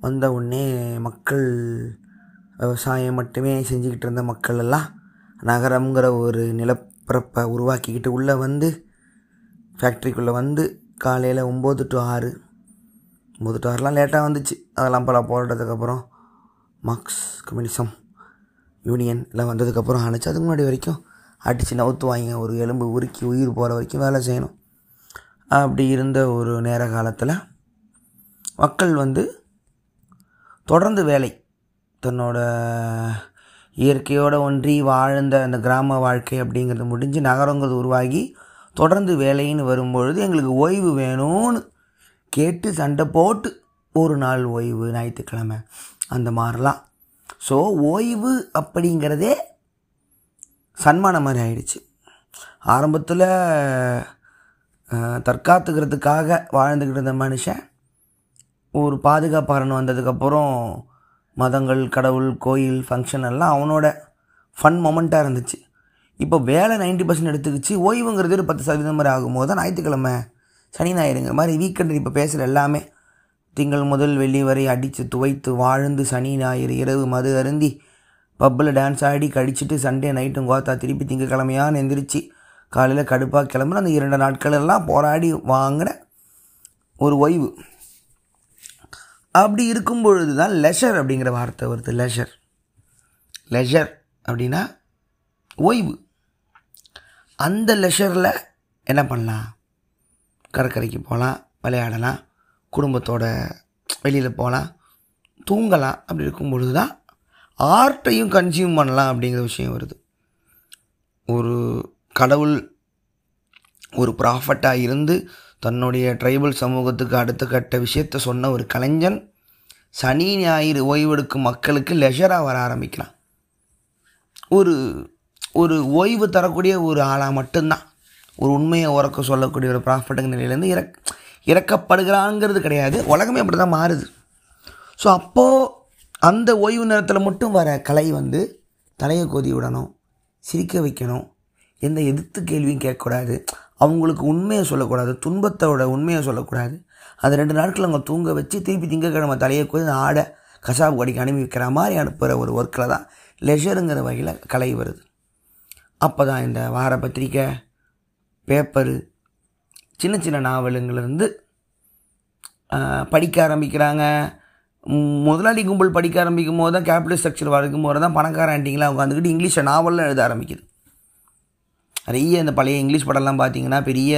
வந்த உடனே மக்கள் விவசாயம் மட்டுமே செஞ்சுக்கிட்டு இருந்த மக்கள் எல்லாம் நகரங்கிற ஒரு நிலப்பரப்பை உருவாக்கிக்கிட்டு உள்ளே வந்து ஃபேக்ட்ரிக்குள்ளே வந்து காலையில் ஒம்பது டு ஆறு. ஒம்பது டு ஆறுலாம் லேட்டாக வந்துச்சு. அதெல்லாம் பல போராட்டத்துக்கப்புறம் மார்க்ஸ் கம்யூனிசம் யூனியன் எல்லாம் வந்ததுக்கப்புறம் ஆணுச்சு. அதுக்கு முன்னாடி வரைக்கும் அடித்து நவுத்துவாங்க ஒரு எலும்பு உருக்கி உயிர் போகிற வரைக்கும் வேலை செய்யணும். அப்படி இருந்த ஒரு நேர காலத்தில் மக்கள் வந்து தொடர்ந்து வேலை தன்னோட இயற்கையோடு ஒன்றி வாழ்ந்த அந்த கிராம வாழ்க்கை அப்படிங்கிறது முடிஞ்சு நகரங்கிறது உருவாகி தொடர்ந்து வேலைன்னு வரும்பொழுது எங்களுக்கு ஓய்வு வேணும்னு கேட்டு சண்டை போட்டு ஒரு நாள் ஓய்வு ஞாயிற்றுக்கிழமை அந்த மாதிரிலாம். ஸோ ஓய்வு அப்படிங்கிறதே சன்மானம் மாதிரி ஆயிடுச்சு. ஆரம்பத்தில் தற்காத்துக்கிறதுக்காக வாழ்ந்துக்கிட்டு இருந்த மனுஷன் ஒரு பாதுகாப்பாளன் வந்ததுக்கப்புறம் மதங்கள் கடவுள் கோயில் ஃபங்க்ஷன் எல்லாம் அவனோட ஃபன் மொமெண்ட்டாக இருந்துச்சு. இப்போ வேலை 90% பர்சன்ட் எடுத்துக்கிச்சு. ஓய்வுங்கிறது ஒரு பத்து சதவீதம் மாதிரி ஆகும்போது தான் ஞாயிற்றுக்கிழமை சனி ஞாயிறுங்கிற மாதிரி வீக்கெண்ட் இப்போ பேசுகிற எல்லாமே திங்கள் முதல் வெள்ளி வரை அடித்து துவைத்து வாழ்ந்து சனி ஞாயிறு இரவு மது அருந்தி பப்பில் டான்ஸ் ஆடி கடிச்சிட்டு சண்டே நைட்டும் கோத்தா திருப்பி திங்கக்கிழமையான்னு எந்திரிச்சு காலையில் கடுப்பாக கிளம்புற அந்த இரண்டு நாட்கள் எல்லாம் போராடி வாங்கின ஒரு ஓய்வு. அப்படி இருக்கும் பொழுது தான் லெஷர் அப்படிங்கிற வார்த்தை வருது லெஷர் லெஷர் அப்படின்னா ஓய்வு. அந்த லெஷரில் என்ன பண்ணலாம்? கடற்கரைக்கு போகலாம் விளையாடலாம் குடும்பத்தோட வெளியில் போகலாம் தூங்கலாம். அப்படி இருக்கும் பொழுது தான் ஆர்ட்டையும் கன்சியூம் பண்ணலாம் அப்படிங்கிற விஷயம் வருது. ஒரு கடவுள் ஒரு ப்ராஃபட்டாக இருந்து தன்னுடைய ட்ரைபல் சமூகத்துக்கு அடுத்த கட்ட விஷயத்தை சொன்ன ஒரு கலைஞன் சனி ஞாயிறு ஓய்வெடுக்கும் மக்களுக்கு லெஷராக வர ஆரம்பிக்கிறான். ஒரு ஒரு ஓய்வு தரக்கூடிய ஒரு ஆளாக மட்டும்தான். ஒரு உண்மையை உறக்க சொல்லக்கூடிய ஒரு ப்ராஃபிட்டுங்க நிலையிலேருந்து இறக் இறக்கப்படுகிறாங்கிறது கிடையாது. உலகமே அப்படி தான் மாறுது. ஸோ அப்போது அந்த ஓய்வு நேரத்தில் மட்டும் வர கலை வந்து தலையை கோதி விடணும் சிரிக்க வைக்கணும் எந்த எதிர்த்து கேள்வியும் கேட்கக்கூடாது. அவங்களுக்கு உண்மையை சொல்லக்கூடாது துன்பத்தோட உண்மையை சொல்லக்கூடாது. அந்த ரெண்டு நாட்கள் அவங்க தூங்க வச்சு திருப்பி திங்கக்கிழமை தலையை கூட ஆடை கசாப்பு கடைக்கு அனுப்பி வைக்கிற மாதிரி அனுப்புகிற ஒரு ஒர்க்கில் தான் லெஷருங்கிற வகையில் கலை வருது. அப்போ தான் இந்த வார பத்திரிக்கை பேப்பரு சின்ன சின்ன நாவலுங்கள்லேருந்து படிக்க ஆரம்பிக்கிறாங்க. முதலாளி கும்பல் படிக்க ஆரம்பிக்கும் போது தான் கேபிட்டல் ஸ்ட்ரக்சர் வரைக்கும் போது தான் பணக்கார ஆண்டிங்களாம் உட்காந்துக்கிட்டு இங்கிலீஷை நாவல்லாம் எழுத ஆரம்பிக்குது. நிறைய இந்த பழைய இங்கிலீஷ் படம்லாம் பார்த்தீங்கன்னா பெரிய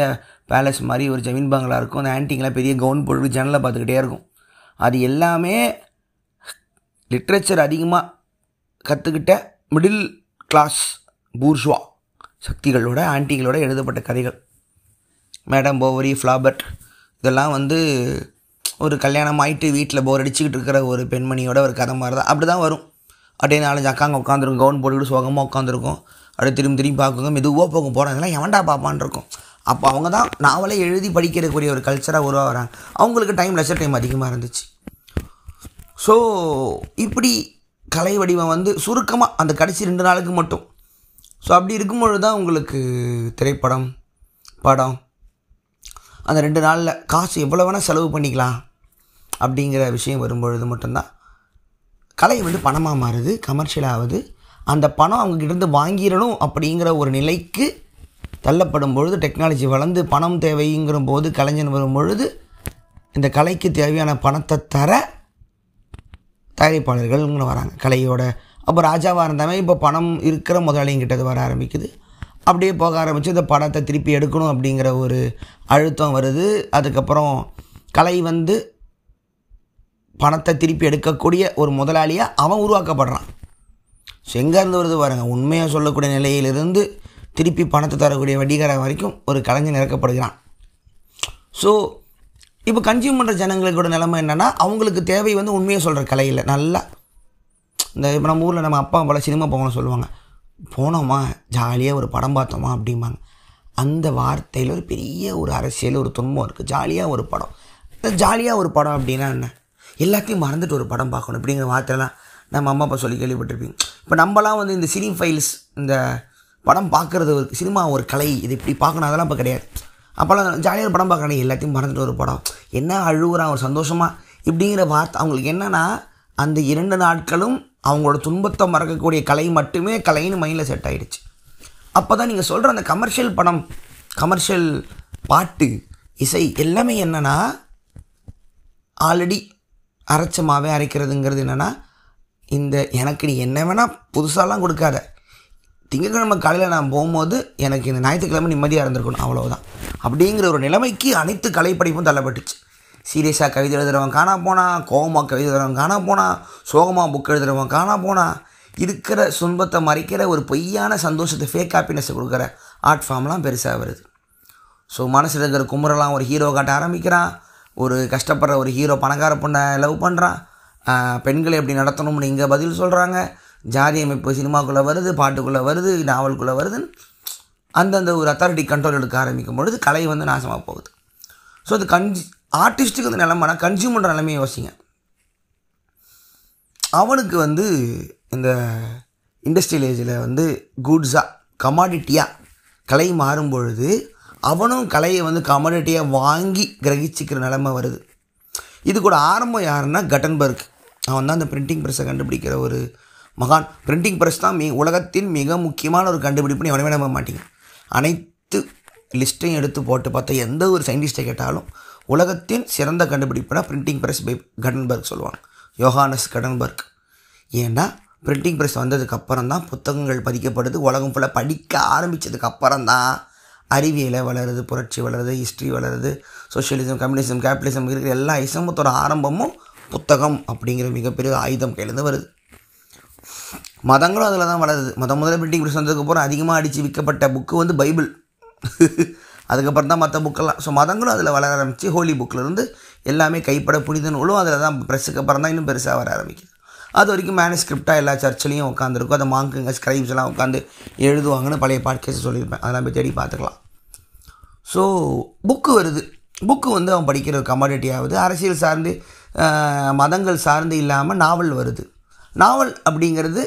பேலஸ் மாதிரி ஒரு ஜமீன் பங்களா இருக்கும். அந்த ஆன்டிங்கெலாம் பெரிய கவுன் போட்டு ஜன்னலை பார்த்துக்கிட்டே இருக்கும். அது எல்லாமே லிட்ரேச்சர் அதிகமாக கற்றுக்கிட்ட மிடில் கிளாஸ் பூர்ஷுவா சக்திகளோட ஆன்டிகளோட எழுதப்பட்ட கதைகள். மேடம் போவரி ஃப்ளாபர்ட் இதெல்லாம் வந்து ஒரு கல்யாணம் ஆயிட்டு வீட்டில் போர் அடிச்சுக்கிட்டு இருக்கிற ஒரு பெண்மணியோட ஒரு கதை மாதிரி தான் அப்படி தான் வரும். அப்படியே நாலஞ்சு அக்காங்க உட்காந்துருக்கும் கவுன் போட்டுக்கிட்டு சோகமாக உட்காந்துருக்கும் அப்படியே திரும்பி திரும்பி பார்க்குங்க மெதுவாக போகும் போகிறதெல்லாம் இதெல்லாம் எவன்டா பாப்பான்னு இருக்கும் அப்போ அவங்க தான் நாவலே எழுதி படிக்கிறக்கூடிய ஒரு கல்ச்சராக உருவாகிறாங்க. அவங்களுக்கு டைம் லெஷர் டைம் அதிகமாக இருந்துச்சு. ஸோ இப்படி கலை வடிவம் வந்து சுருக்கமாக அந்த கடைசி ரெண்டு நாளுக்கு மட்டும். ஸோ அப்படி இருக்கும்பொழுது தான் உங்களுக்கு திரைப்படம் படம் அந்த ரெண்டு நாளில் காசு எவ்வளோ வேணால் செலவு பண்ணிக்கலாம் அப்படிங்கிற விஷயம் வரும்பொழுது மட்டும்தான் கலை வந்து பணமாக மாறுது கமர்ஷியல் ஆகுது. அந்த பணம் அவங்ககிட்டருந்து வாங்கிடணும் அப்படிங்கிற ஒரு நிலைக்கு தள்ளப்படும் பொழுது டெக்னாலஜி வளர்ந்து பணம் தேவைங்கிற போது கலைஞன் வரும் பொழுது இந்த கலைக்கு தேவையான பணத்தை தர தயாரிப்பாளர்கள்னு வராங்க. கலையோட அப்போ ராஜாவாக இருந்தாமே இப்போ பணம் இருக்கிற முதலாளிங்கிட்டது வர ஆரம்பிக்குது. அப்படியே போக ஆரம்பித்து இந்த படத்தை திருப்பி எடுக்கணும் அப்படிங்கிற ஒரு அழுத்தம் வருது. அதுக்கப்புறம் கலை வந்து பணத்தை திருப்பி எடுக்கக்கூடிய ஒரு முதலாளியாக அவன் உருவாக்கப்படுறான். ஸோ எங்கேருந்து வருது பாருங்கள் உண்மையாக சொல்லக்கூடிய நிலையிலிருந்து திருப்பி பணத்தை தரக்கூடிய வட்டிகாரம் வரைக்கும் ஒரு கலைஞன் இறக்கப்படுகிறான். ஸோ இப்போ கன்சியூம் பண்ணுற ஜனங்களுக்கோட நிலைமை என்னென்னா அவங்களுக்கு தேவை வந்து உண்மையை சொல்கிற கலையில் நல்லா. இந்த இப்போ நம்ம ஊரில் நம்ம அப்பா பல சினிமா போகணும்னு சொல்லுவாங்க. போனோமா ஜாலியாக ஒரு படம் பார்த்தோமா அப்படிம்பாங்க. அந்த வார்த்தையில் ஒரு பெரிய ஒரு அரசியல் ஒரு துன்பம் இருக்குது ஜாலியாக ஒரு படம். ஜாலியாக ஒரு படம் அப்படின்னா என்ன? எல்லாத்தையும் மறந்துட்டு ஒரு படம் பார்க்கணும் இப்படிங்கிற வார்த்தைலாம் நம்ம அம்மா அப்பா சொல்லி கேள்விப்பட்டிருப்பீங்க. இப்போ நம்மலாம் வந்து இந்த சினி ஃபைல்ஸ் இந்த படம் பார்க்குறது ஒரு சினிமா ஒரு கலை இது இப்படி பார்க்கணும் அதெல்லாம் இப்போ கிடையாது. அப்போல்லாம் ஜாலியாக படம் பார்க்கணும் எல்லாத்தையும் மறந்துட்டு ஒரு படம். என்ன அழுகுறான் ஒரு சந்தோஷமாக இப்படிங்கிற வார்த்தை அவங்களுக்கு என்னென்னா அந்த இரண்டு நாட்களும் அவங்களோட துன்பத்தை மறக்கக்கூடிய கலை மட்டுமே கலைன்னு மைண்டில் செட் ஆகிடுச்சு அப்போ தான் நீங்கள் சொல்கிற அந்த கமர்ஷியல் படம் கமர்ஷியல் பாட்டு இசை எல்லாமே என்னென்னா ஆல்ரெடி அரைச்ச மாவே அரைக்கிறதுங்கிறது என்னென்னா இந்த எனக்கு நீ என்ன வேணால் புதுசாலாம் கொடுக்காத. திங்கக்கிழமை காலையில் நான் போகும்போது எனக்கு இந்த ஞாயிற்றுக்கிழமை நிம்மதியாக இருந்திருக்கணும் அவ்வளோதான் அப்படிங்கிற ஒரு நிலைமைக்கு அனைத்து கலைப்படைப்பும் தள்ளப்பட்டுச்சு. சீரியஸாக கவிதை எழுதுகிறவன் காணா போனால் கோவமாக கவிதை எழுதுறவன் காணா போனால் சோகமாக புக் எழுதுகிறவன் காணா போனால் இருக்கிற துன்பத்தை மறைக்கிற ஒரு பொய்யான சந்தோஷத்தை ஃபேக் ஹாப்பினஸை கொடுக்குற ஆர்ட் ஃபார்ம்லாம் பெருசாக வருது. ஸோ மனசில் இருக்கிற குமுறலாம் ஒரு ஹீரோ காட்ட ஆரம்பிக்கிறான். ஒரு கஷ்டப்படுற ஒரு ஹீரோ பணக்கார பொண்ணை லவ் பண்ணுறான் பெண்களை எப்படி நடத்தணும்னு இங்கே பதில் சொல்கிறாங்க ஜாதி அமைப்பு சினிமாக்குள்ளே வருது பாட்டுக்குள்ளே வருது நாவல்குள்ளே வருதுன்னு அந்தந்த ஒரு அத்தாரிட்டி கண்ட்ரோல் எடுக்க ஆரம்பிக்கும் பொழுது கலை வந்து நாசமாக போகுது. ஸோ அது கன்ஜி ஆர்டிஸ்ட்டுக்கு வந்து நிலமைனா கன்சியூமர் நிலைமையை யோசிங்க. அவனுக்கு வந்து இந்த இண்டஸ்ட்ரியல் ஏஜில் வந்து குட்ஸாக கமாடிட்டியாக கலை மாறும் பொழுது அவனும் கலையை வந்து கமாடிட்டியாக வாங்கி கிரகிச்சிக்கிற நிலமை வருது. இது கூட ஆரம்பம் யாருன்னா கட்டன்பர்க். அவன் தான் அந்த பிரிண்டிங் ப்ரெஸ்ஸை கண்டுபிடிக்கிற ஒரு மகான். பிரிண்டிங் ப்ரெஸ் தான் மி உலகத்தின் மிக முக்கியமான ஒரு கண்டுபிடிப்புன்னு எவனவே நம்ப மாட்டீங்க. அனைத்து லிஸ்ட்டையும் எடுத்து போட்டு பார்த்தா எந்த ஒரு சயின்டிஸ்ட்டை கேட்டாலும் உலகத்தின் சிறந்த கண்டுபிடிப்புனா பிரிண்டிங் ப்ரெஸ் பை கடன்பர்க் சொல்லுவாங்க. யோகானஸ் கடன்பர்க் ஏன்னா பிரிண்டிங் ப்ரெஸ் வந்ததுக்கு அப்புறம் தான் புத்தகங்கள் பதிக்கப்படுது உலகம் ஃபுல்லாக படிக்க ஆரம்பித்ததுக்கு அப்புறம் தான் அறிவியலை வளருது புரட்சி வளருது ஹிஸ்ட்ரி வளருது சோஷியலிசம் கம்யூனிசம் கேபிட்டலிசம் இருக்கிற எல்லா இசமத்தோட ஆரம்பமும் புத்தகம் அப்படிங்கிற மிகப்பெரிய ஆயுதம் கையிலேருந்து வருது. மதங்களும் அதில் தான் வளருது. மதம் முதல்ல பிரிண்டிங் ப்ரெஸ் வந்ததுக்கப்புறம் அதிகமாக அடித்து விற்கப்பட்ட புக்கு வந்து பைபிள். அதுக்கப்புறம் தான் மற்ற புக்கெல்லாம் ஸோ மதங்களும் அதில் வளர ஆரம்பித்து ஹோலி புக்கிலேருந்து எல்லாமே கைப்பட புனித நூலும் அதில் தான் ப்ரெஸ்ஸுக்கு அப்புறம் தான் இன்னும் பெருசாக வர ஆரம்பிக்குது. அது வரைக்கும் மேனுஸ்கிரிப்டாக எல்லா சர்ச்சிலையும் உட்காந்துருக்கும் அதை மாங்குங்க ஸ்கிரைப்ஸ் எல்லாம் உட்காந்து எழுதுவாங்கன்னு பழைய பாட்கேஸ் சொல்லியிருப்பேன். அதெல்லாம் போய் தேடி பார்த்துக்கலாம். ஸோ புக்கு வருது. புக்கு வந்து அவன் படிக்கிற கமாடிட்டி ஆகுது. அரசியல் சார்ந்து மதங்கள் சார்ந்து இல்லாமல் நாவல் வருது. நாவல் அப்படிங்கிறது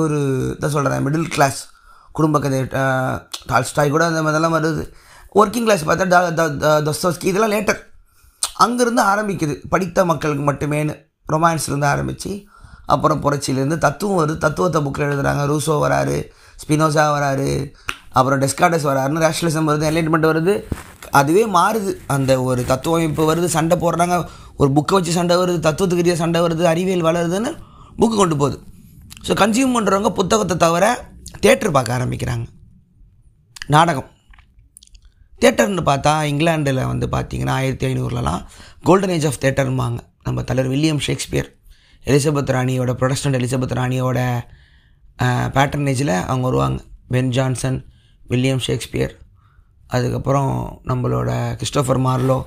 ஒரு இதை சொல்கிறேன் மிடில் கிளாஸ் குடும்ப கதை டால்ஸ்டாய் கூட அந்த மாதிரிலாம் வருது. ஒர்க்கிங் கிளாஸ் பார்த்தா தொஸ்தோஸ்கி இதெல்லாம் லேட்டர் அங்கேருந்து ஆரம்பிக்குது. படித்த மக்களுக்கு மட்டுமேனு ரொமான்ஸ்லேருந்து ஆரம்பித்து அப்புறம் புரட்சியிலேருந்து தத்துவம் வருது. தத்துவத்தை புக்கில் எழுதுகிறாங்க ரூசோ வராரு ஸ்பினோசா வராரு அப்புறம் டெஸ்கார்டஸ் வராருன்னு ரேஷனலிசம் வருது என்லைட்மெண்ட் வருது. அதுவே மாறுது. அந்த ஒரு தத்துவம் இப்போ வருது சண்டை போடுறாங்க. ஒரு புக்கை வச்சு சண்டை வருது தத்துவத்துக்கு ரீதியாக சண்டை வருது அறிவியல் வளருதுன்னு புக்கு கொண்டு போகுது. ஸோ கன்சியூம் பண்ணுறவங்க புத்தகத்தை தவிர தேட்டர் பார்க்க ஆரம்பிக்கிறாங்க. நாடகம். தேட்டர்னு பார்த்தா இங்கிலாண்டில் வந்து பார்த்தீங்கன்னா ஆயிரத்தி ஐநூறுலலாம் கோல்டன் ஏஜ் ஆஃப் தேட்டர்ம்பாங்க நம்ம தலைவர் வில்லியம் ஷேக்ஸ்பியர் எலிசபெத் ராணியோட ப்ரொடஸ்டன்ட் எலிசபெத் ராணியோட பேட்டர்னேஜில் அவங்க வருவாங்க. பென் ஜான்சன் வில்லியம் ஷேக்ஸ்பியர் அதுக்கப்புறம் நம்மளோட கிறிஸ்டோஃபர் மார்லோ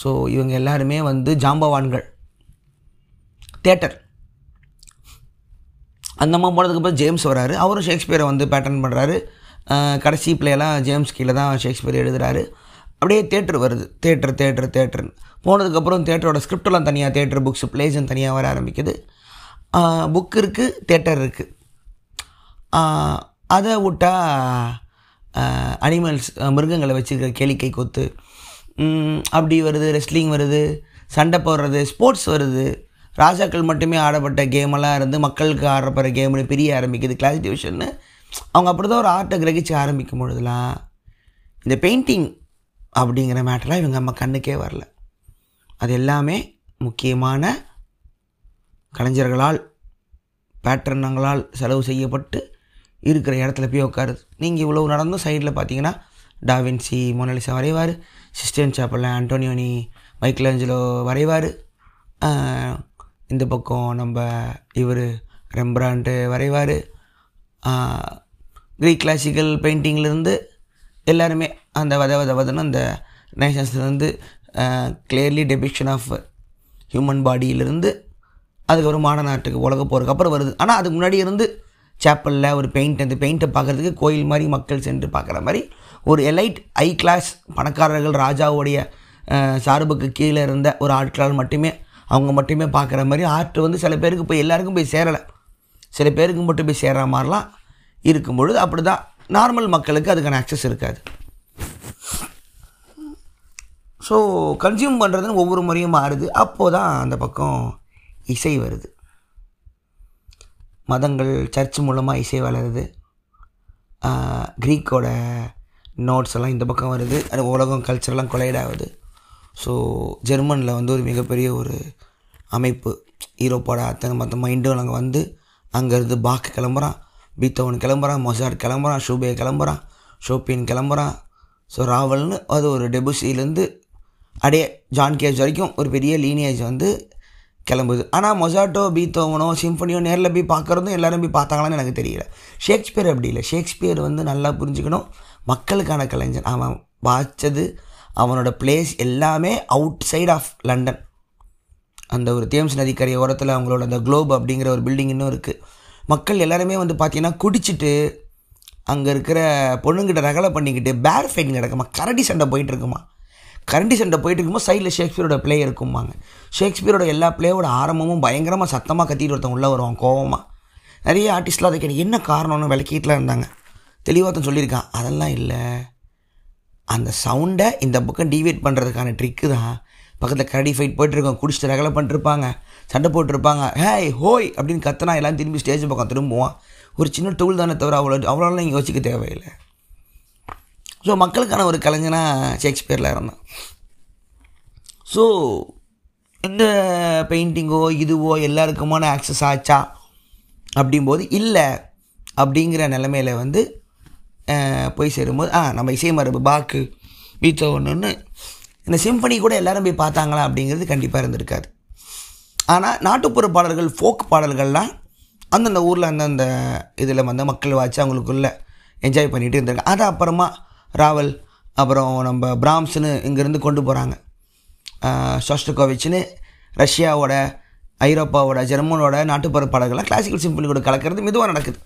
ஸோ இவங்க எல்லாருமே வந்து ஜாம்பவான்கள். தேட்டர் அந்த அம்மா போனதுக்கப்புறம் ஜேம்ஸ் வராரு. அவரும் ஷேக்ஸ்பியரை வந்து பேட்டர்ன் பண்ணுறாரு கடைசி பிள்ளையெல்லாம் ஜேம்ஸ் கீழே தான் ஷேக்ஸ்பியர் எழுதுகிறாரு அப்படியே தேட்டர் வருது. தேட்டர் தேட்டர் தேட்டர்னு போனதுக்கப்புறம் தேட்டரோட ஸ்கிரிப்டெல்லாம் தனியாக தேட்டர் புக்ஸ் பிளேஸ்ன்னு தனியாக வர ஆரம்பிக்குது. புக் இருக்குது தேட்டர் இருக்குது அதை விட்டால் அனிமல்ஸ் மிருகங்களை வச்சுருக்க கேளிக்கை கொத்து அப்படி வருது ரெஸ்லிங் வருது சண்டை போடுறது ஸ்போர்ட்ஸ் வருது. ராஜாக்கள் மட்டுமே ஆடப்பட்ட கேமெல்லாம் இருந்து மக்களுக்கு ஆடப்படுற கேம்னு பிரிய ஆரம்பிக்குது. கிளாஸ் டிவிஷன்னு அவங்க அப்படி தான் ஒரு ஆர்ட்டை கிரகிச்சு ஆரம்பிக்கும் பொழுதுலாம் இந்த பெயிண்டிங் அப்படிங்கிற மேட்டர்லாம் இவங்க நம்ம கண்ணுக்கே வரல. அது எல்லாமே முக்கியமான கலைஞர்களால் பேட்டர்னங்களால் செலவு செய்யப்பட்டு இருக்கிற இடத்துல போய் உட்காருது. நீங்கள் இவ்வளவு நடந்தும் சைடில் பார்த்தீங்கன்னா டாவின்சி மொனலிசா வரைவார். சிஸ்டன் சாப்பலில் ஆண்டோனியோனி மைக்கேலஞ்சலோ வரைவார். இந்த பக்கம் நம்ம இவர் ரெம்பிரான்ட்டு வரைவார். க்ரீக் கிளாசிக்கல் பெயிண்டிங்லேருந்து எல்லாருமே அந்த வத வத வதன்னு அந்த நேஷன்ஸ்லேருந்து கிளியர்லி டெபிக்ஷன் ஆஃப் ஹியூமன் பாடியிலிருந்து அதுக்கப்புறம் மாடர்ன் ஆர்ட்டுக்கு உலக போகிறதுக்கு அப்புறம் வருது. ஆனால் அதுக்கு முன்னாடி இருந்து சேப்பலில் ஒரு பெயிண்ட் அந்த பெயிண்ட்டை பார்க்குறதுக்கு கோயில் மாதிரி மக்கள் சென்று பார்க்குற மாதிரி ஒரு எலைட் ஐ கிளாஸ் பணக்காரர்கள் ராஜாவுடைய சார்புக்கு கீழே இருந்த ஒரு ஆட்களால் மட்டுமே அவங்க மட்டுமே பார்க்குற மாதிரி ஆர்ட் வந்து சில பேருக்கு போய் எல்லாருக்கும் போய் சேரலை. சில பேருக்கு மட்டும் போய் சேர்கிற மாதிரிலாம் இருக்கும் பொழுது அப்படி தான் நார்மல் மக்களுக்கு அதுக்கான ஆக்சஸ் இருக்காது. ஸோ கன்சியூம் பண்ணுறதுன்னு ஒவ்வொரு முறையும் மாறுது. அப்போது தான் அந்த பக்கம் இசை வருது. மதங்கள் சர்ச் மூலமாக இசை வளருது. க்ரீக்கோட நோட்ஸ் எல்லாம் இந்த பக்கம் வருது. அது உலகம் கல்ச்சர்லாம் கொலைட் ஆகுது. ஸோ ஜெர்மனில் வந்து ஒரு மிகப்பெரிய ஒரு அமைப்பு. ஈரோப்போட அத்தனை மற்ற மைண்டும் அங்கே வந்து அங்கேருந்து பாக்கு கிளம்புறான் பீத்தவன் கிளம்புறான் மொசார் கிளம்புறான் ஷூபே கிளம்புறான் ஷோப்பின் கிளம்புறான். ஸோ ராவல்னு அது ஒரு டெபுசிலேருந்து அப்படியே ஜான் கேஜ் வரைக்கும் ஒரு பெரிய லீனியேஜ் வந்து கிளம்புது. ஆனால் மொசாட்டோ பீத்தோவனோ சிம்பனியோ நேரில் போய் பார்க்குறதும் எல்லோரும் போய் பார்த்தாங்களான்னு எனக்கு தெரியல. ஷேக்ஸ்பியர் அப்படி இல்லை. ஷேக்ஸ்பியர் வந்து நல்லா புரிஞ்சுக்கணும். மக்களுக்கான கலைஞன். அவன் வாச்சது அவனோட பிளேஸ் எல்லாமே அவுட் சைட் ஆஃப் லண்டன் அந்த ஒரு தேம்ஸ் நதிக்கரை ஓரத்தில் அவங்களோட அந்த குளோப் அப்படிங்கிற ஒரு பில்டிங் இன்னும் இருக்குது மக்கள் எல்லாருமே வந்து பார்த்தீங்கன்னா குடிச்சிட்டு அங்கே இருக்கிற பொண்ணுங்கிட்ட ரகலை பண்ணிக்கிட்டு பேர் ஃபைட்டிங் நடக்குமா? கரடி சண்டை போயிட்டு இருக்குமா? கரண்டி சண்டை போயிட்டு இருக்கும்போது சைடில் ஷேக்ஸ்பியரோட ப்ளே இருக்கும்பாங்க. ஷேக்ஸ்பியரோட எல்லா பிளேயோட ஆரம்பமும் பயங்கரமாக சத்தமாக கத்திட்டு ஒருத்தன் உள்ளே வருவான் கோவமாக நிறைய ஆர்டிஸ்ட்லாம் அதை கேட்டு என்ன காரணம்னு விளக்கிட்டுலாம் இருந்தாங்க. தெளிவாக சொல்லியிருக்கான். அதெல்லாம் இல்லை. அந்த சவுண்டை இந்த பக்கம் டிவேட் பண்ணுறதுக்கான ட்ரிக்கு தான். பக்கத்தில் கரடி ஃபைட் போயிட்டுருக்கோம். குடிச்சிட்டு ரகலை பண்ணிருப்பாங்க. சண்டை போட்டிருப்பாங்க. ஹேய் ஹோய் அப்படின்னு கத்தனா எல்லாம் திரும்பி ஸ்டேஜ் பக்கம் திரும்புவான். ஒரு சின்ன டூல் தானே தவிர அவ்வளோ அவ்வளோலாம் நீங்கள் யோசிக்க தேவையில்லை. ஸோ மக்களுக்கான ஒரு கலைஞனாக ஷேக்ஸ்பியரில் இருந்தேன் ஸோ இந்த பெயிண்டிங்கோ இதுவோ எல்லாருக்குமான ஆக்சஸ் ஆச்சா? அப்படிம்போது இல்லை. அப்படிங்கிற நிலமையில வந்து போய் சேரும்போது ஆ நம்ம இசை மரபு பாக்கு பீத்தோவன்னு இந்த சிம்பனி கூட எல்லாரும் போய் பார்த்தாங்களா அப்படிங்கிறது கண்டிப்பாக இருந்திருக்காது. ஆனால் நாட்டுப்புற பாடல்கள் ஃபோக் பாடல்கள்லாம் அந்தந்த ஊரில் அந்தந்த இதில் வந்து மக்கள் வாச்சு அவங்களுக்குள்ள என்ஜாய் பண்ணிகிட்டு இருந்திருக்காங்க. அது அப்புறமா ராவல் அப்புறம் நம்ம பிராம்ஸ்னு இங்கேருந்து கொண்டு போகிறாங்க ஷோஸ்டகோவிச்னு ரஷ்யாவோட ஐரோப்பாவோட ஜெர்மனோட நாட்டுப்புற பாடல்கள்லாம் கிளாசிக்கல் சிம்பிளி கூட கலக்கிறது மெதுவாக நடக்குது.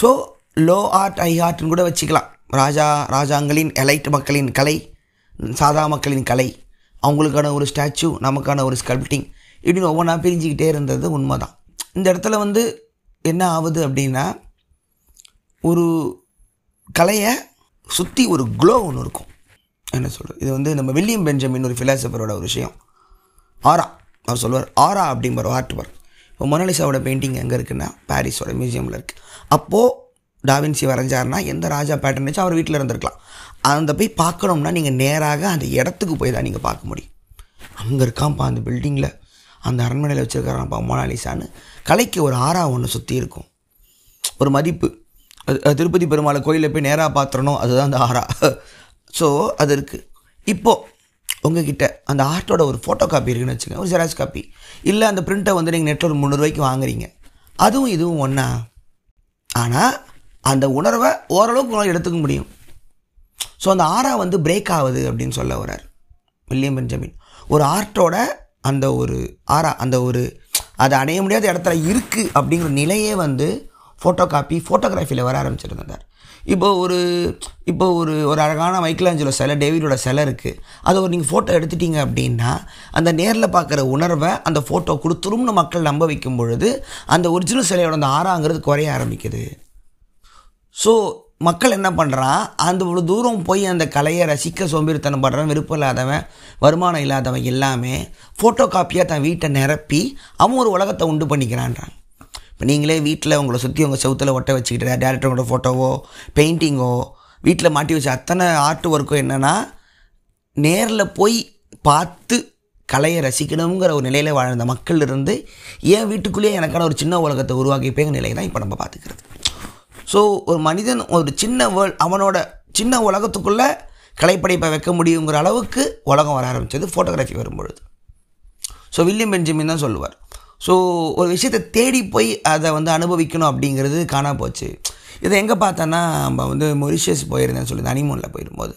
ஸோ லோ ஆர்ட் ஐ ஆர்ட்னு கூட வச்சுக்கலாம். ராஜா ராஜாங்களின் எலைட் மக்களின் கலை சாதா மக்களின் கலை. அவங்களுக்கான ஒரு ஸ்டாச்சு நமக்கான ஒரு ஸ்கல்ப்டிங் இப்படின்னு ஒவ்வொன்றா பிரிஞ்சுக்கிட்டே இருந்தது உண்மைதான். இந்த இடத்துல வந்து என்ன ஆகுது அப்படின்னா ஒரு கலையை சுற்றி ஒரு க்ளோ ஒன்று இருக்கும். என்ன சொல்கிறது இது வந்து நம்ம வில்லியம் பெஞ்சமின் ஒரு ஃபிலாசபரோட ஒரு விஷயம். ஆரா அவர் சொல்வார் ஆரா அப்படிங்கிற ஆர்ட் ஒர்க் இப்போ மொனாலிசாவோட பெயிண்டிங் எங்கே இருக்குன்னா பாரிஸோட மியூசியமில் இருக்குது அப்போது டாவின்சி வரைஞ்சாருன்னா எந்த ராஜா பேட்டர்ன் வச்சு அவர் வீட்டில் இருந்திருக்கலாம். அந்த போய் பார்க்கணும்னா நீங்கள் நேராக அந்த இடத்துக்கு போய் தான் நீங்கள் பார்க்க முடியும். அங்கே இருக்காம்ப்பா அந்த பில்டிங்கில் அந்த அரண்மனையில் வச்சுருக்காரான்ப்பா மோனாலிசான்னு. கலைக்கு ஒரு ஆறா ஒன்று சுற்றி இருக்கும். ஒரு மதிப்பு. அது திருப்பதி பெருமாளை கோயிலில் போய் நேராக பார்த்துறணும் அதுதான் அந்த ஆறா. ஸோ அது இருக்குது இப்போது உங்ககிட்ட அந்த ஆர்ட்டோட ஒரு ஃபோட்டோ காப்பி இருக்குன்னு வச்சுக்கோங்க. ஒரு ஜெராக்ஸ் காப்பி இல்லை அந்த பிரிண்ட்டை வந்து நீங்கள் நெட்டில் ஒரு முந்நூறுவாய்க்கு வாங்குறீங்க. அதுவும் இதுவும் ஒன்றா ஆனால் அந்த உணர்வை ஓரளவுக்கு உங்களால் எடுத்துக்க முடியும். ஸோ அந்த ஆறா வந்து பிரேக் ஆகுது அப்படின்னு சொல்ல வர்றார். William Benjamin. ஒரு ஆர்ட்டோட அந்த ஒரு ஆறா அந்த ஒரு அதை அடைய முடியாத இடத்துல இருக்குது அப்படிங்கிற நிலையே வந்து ஃபோட்டோ காப்பி ஃபோட்டோகிராஃபியில் வர ஆரம்பிச்சிருந்தார். இப்போ ஒரு இப்போ ஒரு ஒரு அழகான மைக்கேலாஞ்சலோ சிலை டேவிடோட சிலை இருக்குது அதை ஒரு நீங்கள் ஃபோட்டோ எடுத்துட்டீங்க அப்படின்னா அந்த நேரில் பார்க்குற உணர்வை அந்த ஃபோட்டோ கொடுத்துரும்னு மக்கள் நம்ப வைக்கும் பொழுது அந்த ஒரிஜினல் சிலையோட அந்த ஆறாங்கிறது குறைய ஆரம்பிக்குது. ஸோ மக்கள் என்ன பண்ணுறான் அந்த இவ்வளோ தூரம் போய் அந்த கலையை ரசிக்க சோம்பேறித்தனம் படுறவன் விருப்பம் இல்லாதவன் வருமானம் இல்லாதவன் எல்லாமே ஃபோட்டோ காப்பியாக தன் வீட்டை நிரப்பி அவன் ஒரு உலகத்தை உண்டு பண்ணிக்கிறான்றான். இப்போ நீங்களே வீட்டில் உங்களை சுற்றி உங்கள் செவுத்தில் ஒட்ட வச்சுக்கிட்டு டேரக்டரோட ஃபோட்டோவோ பெயிண்டிங்கோ வீட்டில் மாட்டி வச்ச அத்தனை ஆர்ட் ஒர்க்கோ என்னென்னா நேரில் போய் பார்த்து கலையை ரசிக்கணுங்கிற ஒரு நிலையில் வாழ்ந்த மக்கள் இருந்து ஏன் வீட்டுக்குள்ளேயே எனக்கான ஒரு சின்ன உலகத்தை உருவாக்கிப்பேங்கிற நிலை தான் இப்போ நம்ம பார்த்துக்கிறது. ஸோ ஒரு மனிதன் ஒரு சின்ன வேர்ல்ட் அவனோட சின்ன உலகத்துக்குள்ளே கலைப்படைப்பை வைக்க முடியுங்கிற அளவுக்கு உலகம் வர ஆரம்பித்தது ஃபோட்டோகிராஃபி வரும்பொழுது. ஸோ வில்லியம் பெஞ்சமின் தான் சொல்லுவார். ஸோ ஒரு விஷயத்தை தேடி போய் அதை வந்து அனுபவிக்கணும் அப்படிங்கிறது காணா போச்சு. இதை எங்கே பார்த்தோன்னா நம்ம வந்து மொரிஷியஸ் போயிருந்தேன்னு சொல்லி அனிமோனில் போயிடும்போது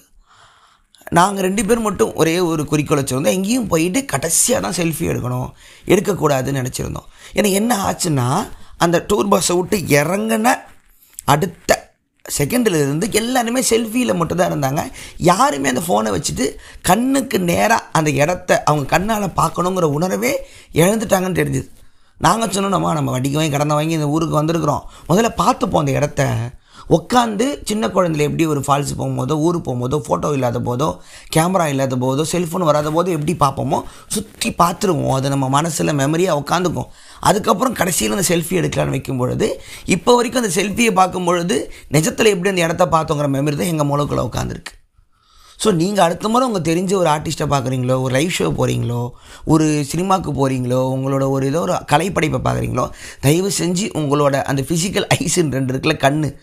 நாங்கள் ரெண்டு பேர் மட்டும் ஒரே ஒரு குறிக்கோள் வச்சுருந்தோம். எங்கேயும் போயிட்டு கடைசியாக தான் செல்ஃபி எடுக்கணும். எடுக்கக்கூடாதுன்னு நினச்சிருந்தோம். ஏன்னா என்ன ஆச்சுன்னா அந்த டூர் பஸ்ஸை விட்டு இறங்கின அடுத்த செகண்டில் இருந்து எல்லாருமே செல்ஃபியில் மட்டும்தான் இருந்தாங்க. யாருமே அந்த ஃபோனை வச்சுட்டு கண்ணுக்கு நேராக அந்த இடத்த அவங்க கண்ணால் பார்க்கணுங்கிற உணர்வே இழந்துட்டாங்கன்னு தெரிஞ்சுது. நாங்கள் சொன்னோம்மா நம்ம வட்டிக்கு வாங்கி கடந்த வாங்கி இந்த ஊருக்கு வந்திருக்கிறோம். முதல்ல பார்த்துப்போம் அந்த இடத்த. உட்காந்து சின்ன குழந்தைல எப்படி ஒரு ஃபால்ஸ் போகும்போதோ ஊருக்கு போகும்போதோ ஃபோட்டோ இல்லாத போதோ கேமரா இல்லாத போதோ செல்ஃபோன் வராத போதோ எப்படி பார்ப்போமோ சுற்றி பார்த்துருவோம். அது நம்ம மனசில் மெமரியாக உட்காந்துக்கும் அதுக்கப்புறம் கடைசியில் அந்த செல்ஃபி எடுக்கலான்னு வைக்கும் பொழுது இப்போ வரைக்கும் அந்த செல்ஃபியை பார்க்கும் பொழுது நிஜத்தில் எப்படி அந்த இடத்த பார்த்தோங்கிற மெமரி தான் எங்கள் மூலக்குள்ளே உட்காந்துருக்கு ஸோ நீங்கள் அடுத்த முறை உங்கள் தெரிஞ்ச ஒரு ஆர்டிஸ்ட்டை பார்க்குறீங்களோ ஒரு லைவ் ஷோ போகிறீங்களோ ஒரு சினிமாவுக்கு போகிறீங்களோ உங்களோட ஒரு ஏதோ ஒரு கலைப்படைப்பை பார்க்குறீங்களோ தயவு செஞ்சு உங்களோட அந்த ஃபிசிக்கல் ஐஸ்ன்னு ரெண்டு இருக்குல்ல கண்ணு.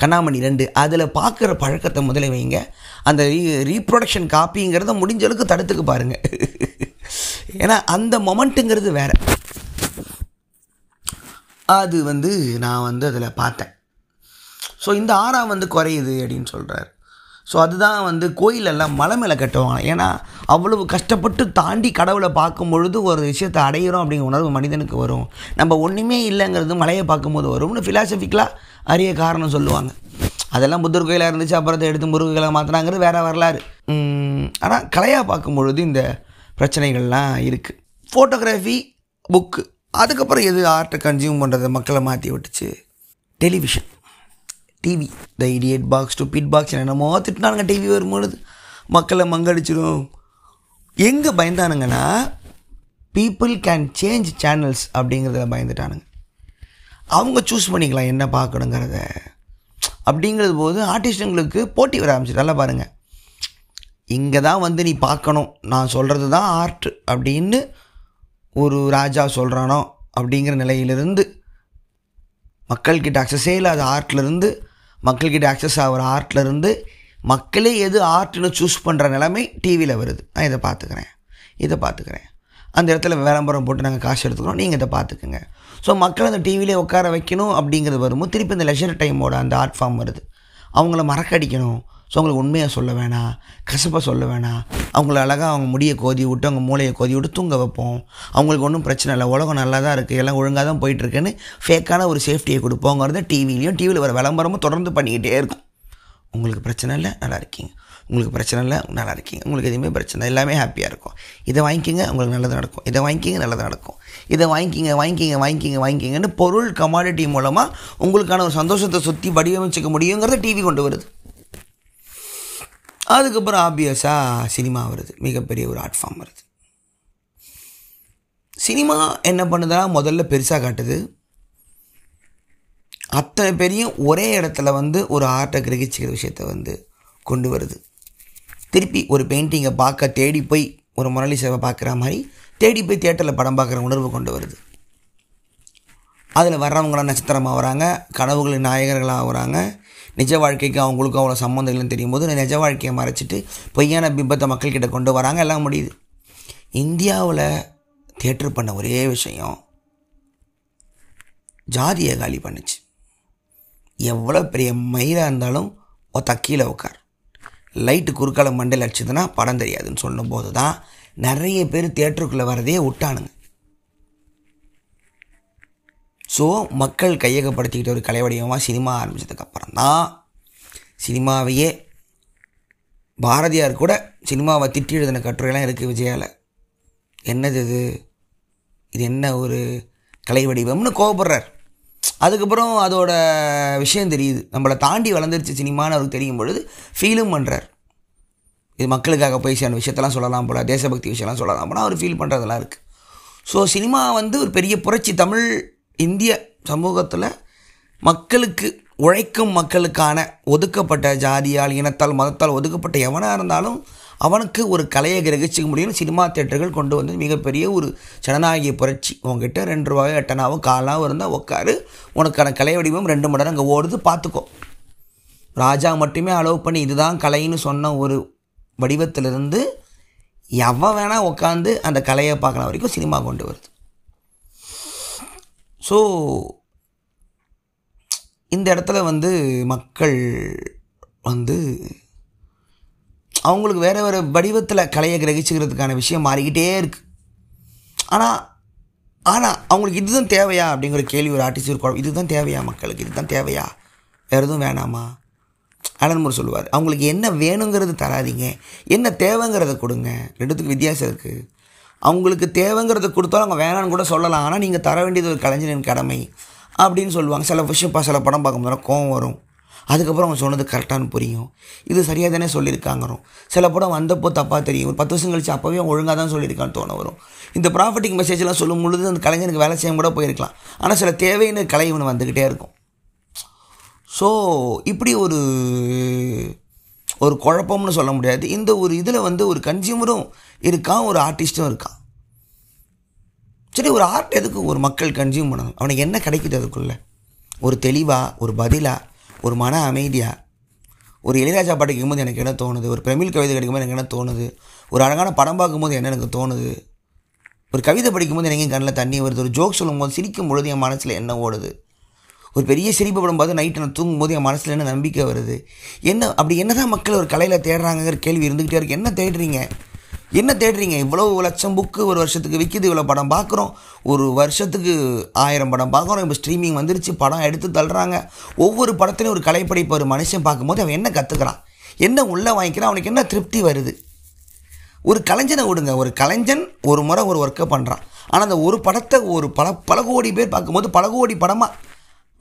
கண்ணாமணி ரெண்டு. அதில் பார்க்குற பழக்கத்தை முதல்ல வைங்க. அந்த ரீ ரீப்ரொடக்ஷன் காப்பிங்கிறத முடிஞ்ச அளவுக்கு தடுத்துக்கு பாருங்கள் [laughs] ஏன்னா அந்த மொமெண்ட்டுங்கிறது வேறு. அது வந்து நான் வந்து அதில் பார்த்தேன். ஸோ இந்த ஆறாம் வந்து குறையுது அப்படின்னு சொல்கிறார் ஸோ அதுதான் வந்து கோயிலெல்லாம் மலை மேலே கட்டுவாங்க ஏன்னா அவ்வளவு கஷ்டப்பட்டு தாண்டி கடவுளை பார்க்கும் பொழுது ஒரு விஷயத்தை அடையிறோம் அப்படிங்கிற உணர்வு மனிதனுக்கு வரும். நம்ம ஒன்றுமே இல்லைங்கிறது மலையை பார்க்கும்போது வரும்னு ஃபிலாசபிக்கலாக அரிய காரணம் சொல்லுவாங்க. அதெல்லாம் புத்தர் கோயிலாக இருந்துச்சு அப்புறத்தை எடுத்து முருகர்களை மாற்றினாங்கிறது வேறு வரலாறு. ஆனால் கலையாக பார்க்கும் பொழுது இந்த பிரச்சனைகள்லாம் இருக்குது ஃபோட்டோகிராஃபி புக்கு அதுக்கப்புறம் எது ஆர்ட்டை கன்சியூம் பண்ணுறதை மக்களை மாற்றி விட்டுச்சு? Television TV the idiot box to bit box என்னென்னமோ திட்டினானுங்க டிவி வரும்பொழுது. மக்களை மங்கடிச்சிடும் எங்கே பயந்தானுங்கன்னா பீப்புள் கேன் சேஞ்ச் சேனல்ஸ் அப்படிங்கிறத பயந்துட்டானுங்க. அவங்க சூஸ் பண்ணிக்கலாம் என்ன பார்க்கணுங்கிறத. அப்படிங்கிறது போது ஆர்டிஸ்ட்டுங்களுக்கு போட்டி வர ஆரம்பிச்சு நல்லா பாருங்கள் இங்கே தான் வந்து நீ பார்க்கணும். நான் சொல்கிறது தான் ஆர்ட் அப்படின்னு ஒரு ராஜா சொல்கிறானோ அப்படிங்கிற நிலையிலிருந்து மக்கள்கிட்ட அக்சஸே இல்லாத ஆர்ட்லேருந்து மக்கள்கிட்ட அக்சஸ் ஆகிற ஆர்ட்லேருந்து மக்களே எது ஆர்ட்னு சூஸ் பண்ணுற நிலைமை டிவியில் வருது. நான் இதை பார்த்துக்கிறேன். இதை பார்த்துக்கிறேன். அந்த இடத்துல விளம்பரம் போட்டு நாங்கள் காசு எடுத்துக்கிறோம். நீங்கள் இதை பார்த்துக்குங்க. ஸோ மக்கள் அந்த டிவிலே உட்கார வைக்கணும் அப்படிங்கிறது வரும்போது திருப்பி இந்த லெஷர் டைமோட அந்த ஆர்ட் ஃபார்ம் வருது. அவங்கள மறக்கடிக்கணும் ஸோ அவங்களுக்கு உண்மையாக சொல்ல வேணாம் கசப்பாக சொல்ல வேணாம். அவங்கள அழகாக அவங்க முடியை கோதி விட்டு அவங்க மூளையை கோதி விட்டு தூங்க வைப்போம். அவங்களுக்கு ஒன்றும் பிரச்சனை இல்லை. உலகம் நல்லா தான் இருக்குது எல்லாம் ஒழுங்காக தான் போயிட்டுருக்குன்னு ஃபேக்கான ஒரு சேஃப்டியை கொடுப்போங்கிறத டிவிலையும் டிவியில் வர விளம்பரமும் தொடர்ந்து பண்ணிக்கிட்டே இருக்கும். உங்களுக்கு பிரச்சனை இல்லை நல்லா இருக்கீங்க. உங்களுக்கு பிரச்சனை இல்லை நல்லா இருக்கீங்க. உங்களுக்கு எதுவுமே பிரச்சனை இல்லை, எல்லாமே ஹாப்பியாக இருக்கும். இதை வாங்கிக்கிங்க உங்களுக்கு நல்லது நடக்கும். இதை வாங்கிக்கிங்க நல்லது நடக்கும். இதை வாங்கிக்கிங்க வாங்கிக்கிங்க வாங்கிக்கிங்க வாங்கிக்கிங்கன்னு பொருள் கமாடிட்டி மூலமாக உங்களுக்கான ஒரு சந்தோஷத்தை சுற்றி வடிவமைச்சிக்க முடியுங்கிறத டிவி கொண்டு வருது. அதுக்கப்புறம் ஆப்வியஸாக சினிமா வருது. மிகப்பெரிய ஒரு ஆர்ட் ஃபார்ம் வருது. சினிமா என்ன பண்ணுதுன்னா முதல்ல பெருசாக காட்டுது. அத்தனை பேரையும் ஒரே இடத்துல வந்து ஒரு ஆர்ட்டை கிரகிச்சிக்கிற விஷயத்த வந்து கொண்டு வருது. திருப்பி ஒரு பெயிண்டிங்கை பார்க்க தேடி போய் ஒரு முரளிசேவை பார்க்குற மாதிரி தேடி போய் தேட்டரில் படம் பார்க்குற உணர்வு கொண்டு வருது. அதில் வர்றவங்களாம் நட்சத்திரமாக வராங்க கனவுகளின் நாயகர்களாக வராங்க நிஜ வாழ்க்கைக்கு அவங்களுக்கும் அவ்வளோ சம்மந்தங்கள்னு தெரியும் போது நிஜ வாழ்க்கையை மறைச்சிட்டு பொய்யான பிம்பத்தை மக்கள்கிட்ட கொண்டு வராங்க எல்லாம் முடியுது. இந்தியாவில் தேட்டர் பண்ண ஒரே விஷயம் ஜாதியை காலி பண்ணுச்சு. எவ்வளோ பெரிய மயிலாக இருந்தாலும் ஒத்த கீழே உட்கார். லைட்டு குறுக்கால மண்டையில் அடிச்சதுன்னா படம் தெரியாதுன்னு சொல்லும்போது தான் நிறைய பேர் தேட்டருக்குள்ளே வரதே விட்டானுங்க. ஸோ மக்கள் கையகப்படுத்திக்கிட்ட ஒரு கலை வடிவமாக சினிமா ஆரம்பித்ததுக்கப்புறம் தான் சினிமாவையே பாரதியார் கூட சினிமாவை திட்டி எழுதின கட்டுரையெல்லாம் இருக்குது விஜயாவில் என்னது இது? இது என்ன ஒரு கலை வடிவம்னு கோபப்படுறார் அதுக்கப்புறம் அதோட விஷயம் தெரியுது. நம்மளை தாண்டி வளர்ந்துருச்சு சினிமான்னு அவருக்கு தெரியும் பொழுது ஃபீலும் பண்ணுறார் இது மக்களுக்காக போய் சேர்ந்த விஷயத்தெல்லாம் சொல்லலாம் போல தேசபக்தி விஷயம்லாம் சொல்லலாம் போல அவர் ஃபீல் பண்ணுறதெல்லாம் இருக்குது ஸோ சினிமா வந்து ஒரு பெரிய புரட்சி தமிழ் இந்திய சமூகத்தில் மக்களுக்கு உழைக்கும் மக்களுக்கான ஒதுக்கப்பட்ட ஜாதியால் இனத்தால் மதத்தால் ஒதுக்கப்பட்ட எவனாக இருந்தாலும் அவனுக்கு ஒரு கலையை கிரகிச்சிக்க முடியும்னு சினிமா தேட்டர்கள் கொண்டு வந்து மிகப்பெரிய ஒரு ஜனநாயக புரட்சி. உங்ககிட்ட ரெண்டு ரூபாயோ எட்டனாவோ காலாவோ இருந்தால் உட்காரு உனக்கான கலை வடிவம் ரெண்டு மணி நேரம் அங்கே ஓடுது பார்த்துக்கோ ராஜா மட்டுமே அலோவ் பண்ணி இதுதான் கலைன்னு சொன்ன ஒரு வடிவத்திலிருந்து எவன் வேணால் உட்காந்து அந்த கலையை பார்க்கலாம் வரைக்கும் சினிமா கொண்டு வருது. ஸோ இந்த இடத்துல வந்து மக்கள் வந்து அவங்களுக்கு வேறு வேறு வடிவத்தில் கலையை கிரகிச்சுக்கிறதுக்கான விஷயம் மாறிக்கிட்டே இருக்குது ஆனால் ஆனால் அவங்களுக்கு இதுதான் தேவையா அப்படிங்கிற கேள்வி ஒரு ஆர்டிஸ்ட் ஒரு குழப்பம் இதுதான் தேவையா மக்களுக்கு? இதுதான் தேவையா? வேறு எதுவும் வேணாமா? அலன்மூர் சொல்லுவார் அவங்களுக்கு என்ன வேணுங்கிறது தராதீங்க என்ன தேவைங்கிறத கொடுங்க. ரெண்டுத்துக்கு வித்தியாசம் இருக்குது அவங்களுக்கு தேவைங்கிறத கொடுத்தாலும் அவங்க வேணான்னு கூட சொல்லலாம். ஆனால் நீங்கள் தர வேண்டியது ஒரு கலைஞரின் கடமை அப்படின்னு சொல்லுவாங்க. சில விஷயம் சில படம் பார்க்கும்போது கோவம் வரும். அதுக்கப்புறம் அவங்க சொன்னது கரெக்டானு புரியும். இது சரியாக தானே சொல்லியிருக்காங்கிறோம். சில படம் வந்தப்போ தப்பாக தெரியும். ஒரு பத்து வருஷம் கழிச்சு அப்போவே ஒழுங்காக தான் சொல்லியிருக்கான்னு தோண வரும். இந்த ப்ராஃபிட்டிங் மெசேஜ்லாம் சொல்லும் பொழுது அந்த கலைஞனுக்கு வேலை செய்ய கூட போயிருக்கலாம். ஆனால் சில தேவைன்னு கலை இவனு வந்துக்கிட்டே இருக்கும். ஸோ இப்படி ஒரு ஒரு குழப்பம்னு சொல்ல முடியாது. இந்த ஒரு இதில் வந்து ஒரு கன்சியூமரும் இருக்கான் ஒரு ஆர்டிஸ்ட்டும் இருக்கான். சரி ஒரு ஆர்ட் எதுக்கு ஒரு மக்கள் கன்சியூம் பண்ணணும்? அவனுக்கு என்ன கிடைக்குது அதுக்குள்ளே? ஒரு தெளிவாக ஒரு பதிலாக ஒரு மன அமைதியாக ஒரு இளையராஜா பாட்டு கேட்கும்போது எனக்கு என்ன தோணுது? ஒரு பிரமிழ் கவிதை கிடைக்கும்போது எனக்கு என்ன தோணுது? ஒரு அழகான படம் பார்க்கும்போது என்ன எனக்கு தோணுது? ஒரு கவிதை படிக்கும்போது எனக்கு கண்ணில் தண்ணி வருது. ஒரு ஜோக் சொல்லும்போது சிரிக்கும் பொழுது என் மனசில் என்ன ஓடுது? ஒரு பெரிய சிரிப்பு படம் பார்த்து நைட்டு நான் தூங்கும்போது என் மனசில் என்ன நம்பிக்கை வருது? என்ன அப்படி என்ன தான் மக்கள் ஒரு கலையில் தேடுறாங்கங்கிற கேள்வி இருந்துக்கிட்டே இருக்கு. என்ன தேடுறீங்க? என்ன தேடுறீங்க? இவ்வளோ லட்சம் புக்கு ஒரு வருஷத்துக்கு விற்கிது இவ்வளோ படம் பார்க்குறோம். ஒரு வருஷத்துக்கு ஆயிரம் படம் பார்க்குறோம். இப்போ ஸ்ட்ரீமிங் வந்துருச்சு படம் எடுத்து தள்ளுறாங்க. ஒவ்வொரு படத்துலையும் ஒரு கலைப்படைப்பு ஒரு மனுஷன் பார்க்கும்போது அவன் என்ன கற்றுக்கிறான் என்ன உள்ளே வாங்கிக்கிறான்? அவனுக்கு என்ன திருப்தி வருது? ஒரு கலைஞனை விடுங்க. ஒரு கலைஞன் ஒரு முறை ஒரு ஒர்க்கை பண்ணுறான் ஆனால் அந்த ஒரு படத்தை ஒரு பல பல கோடி பேர் பார்க்கும்போது பல கோடி படமாக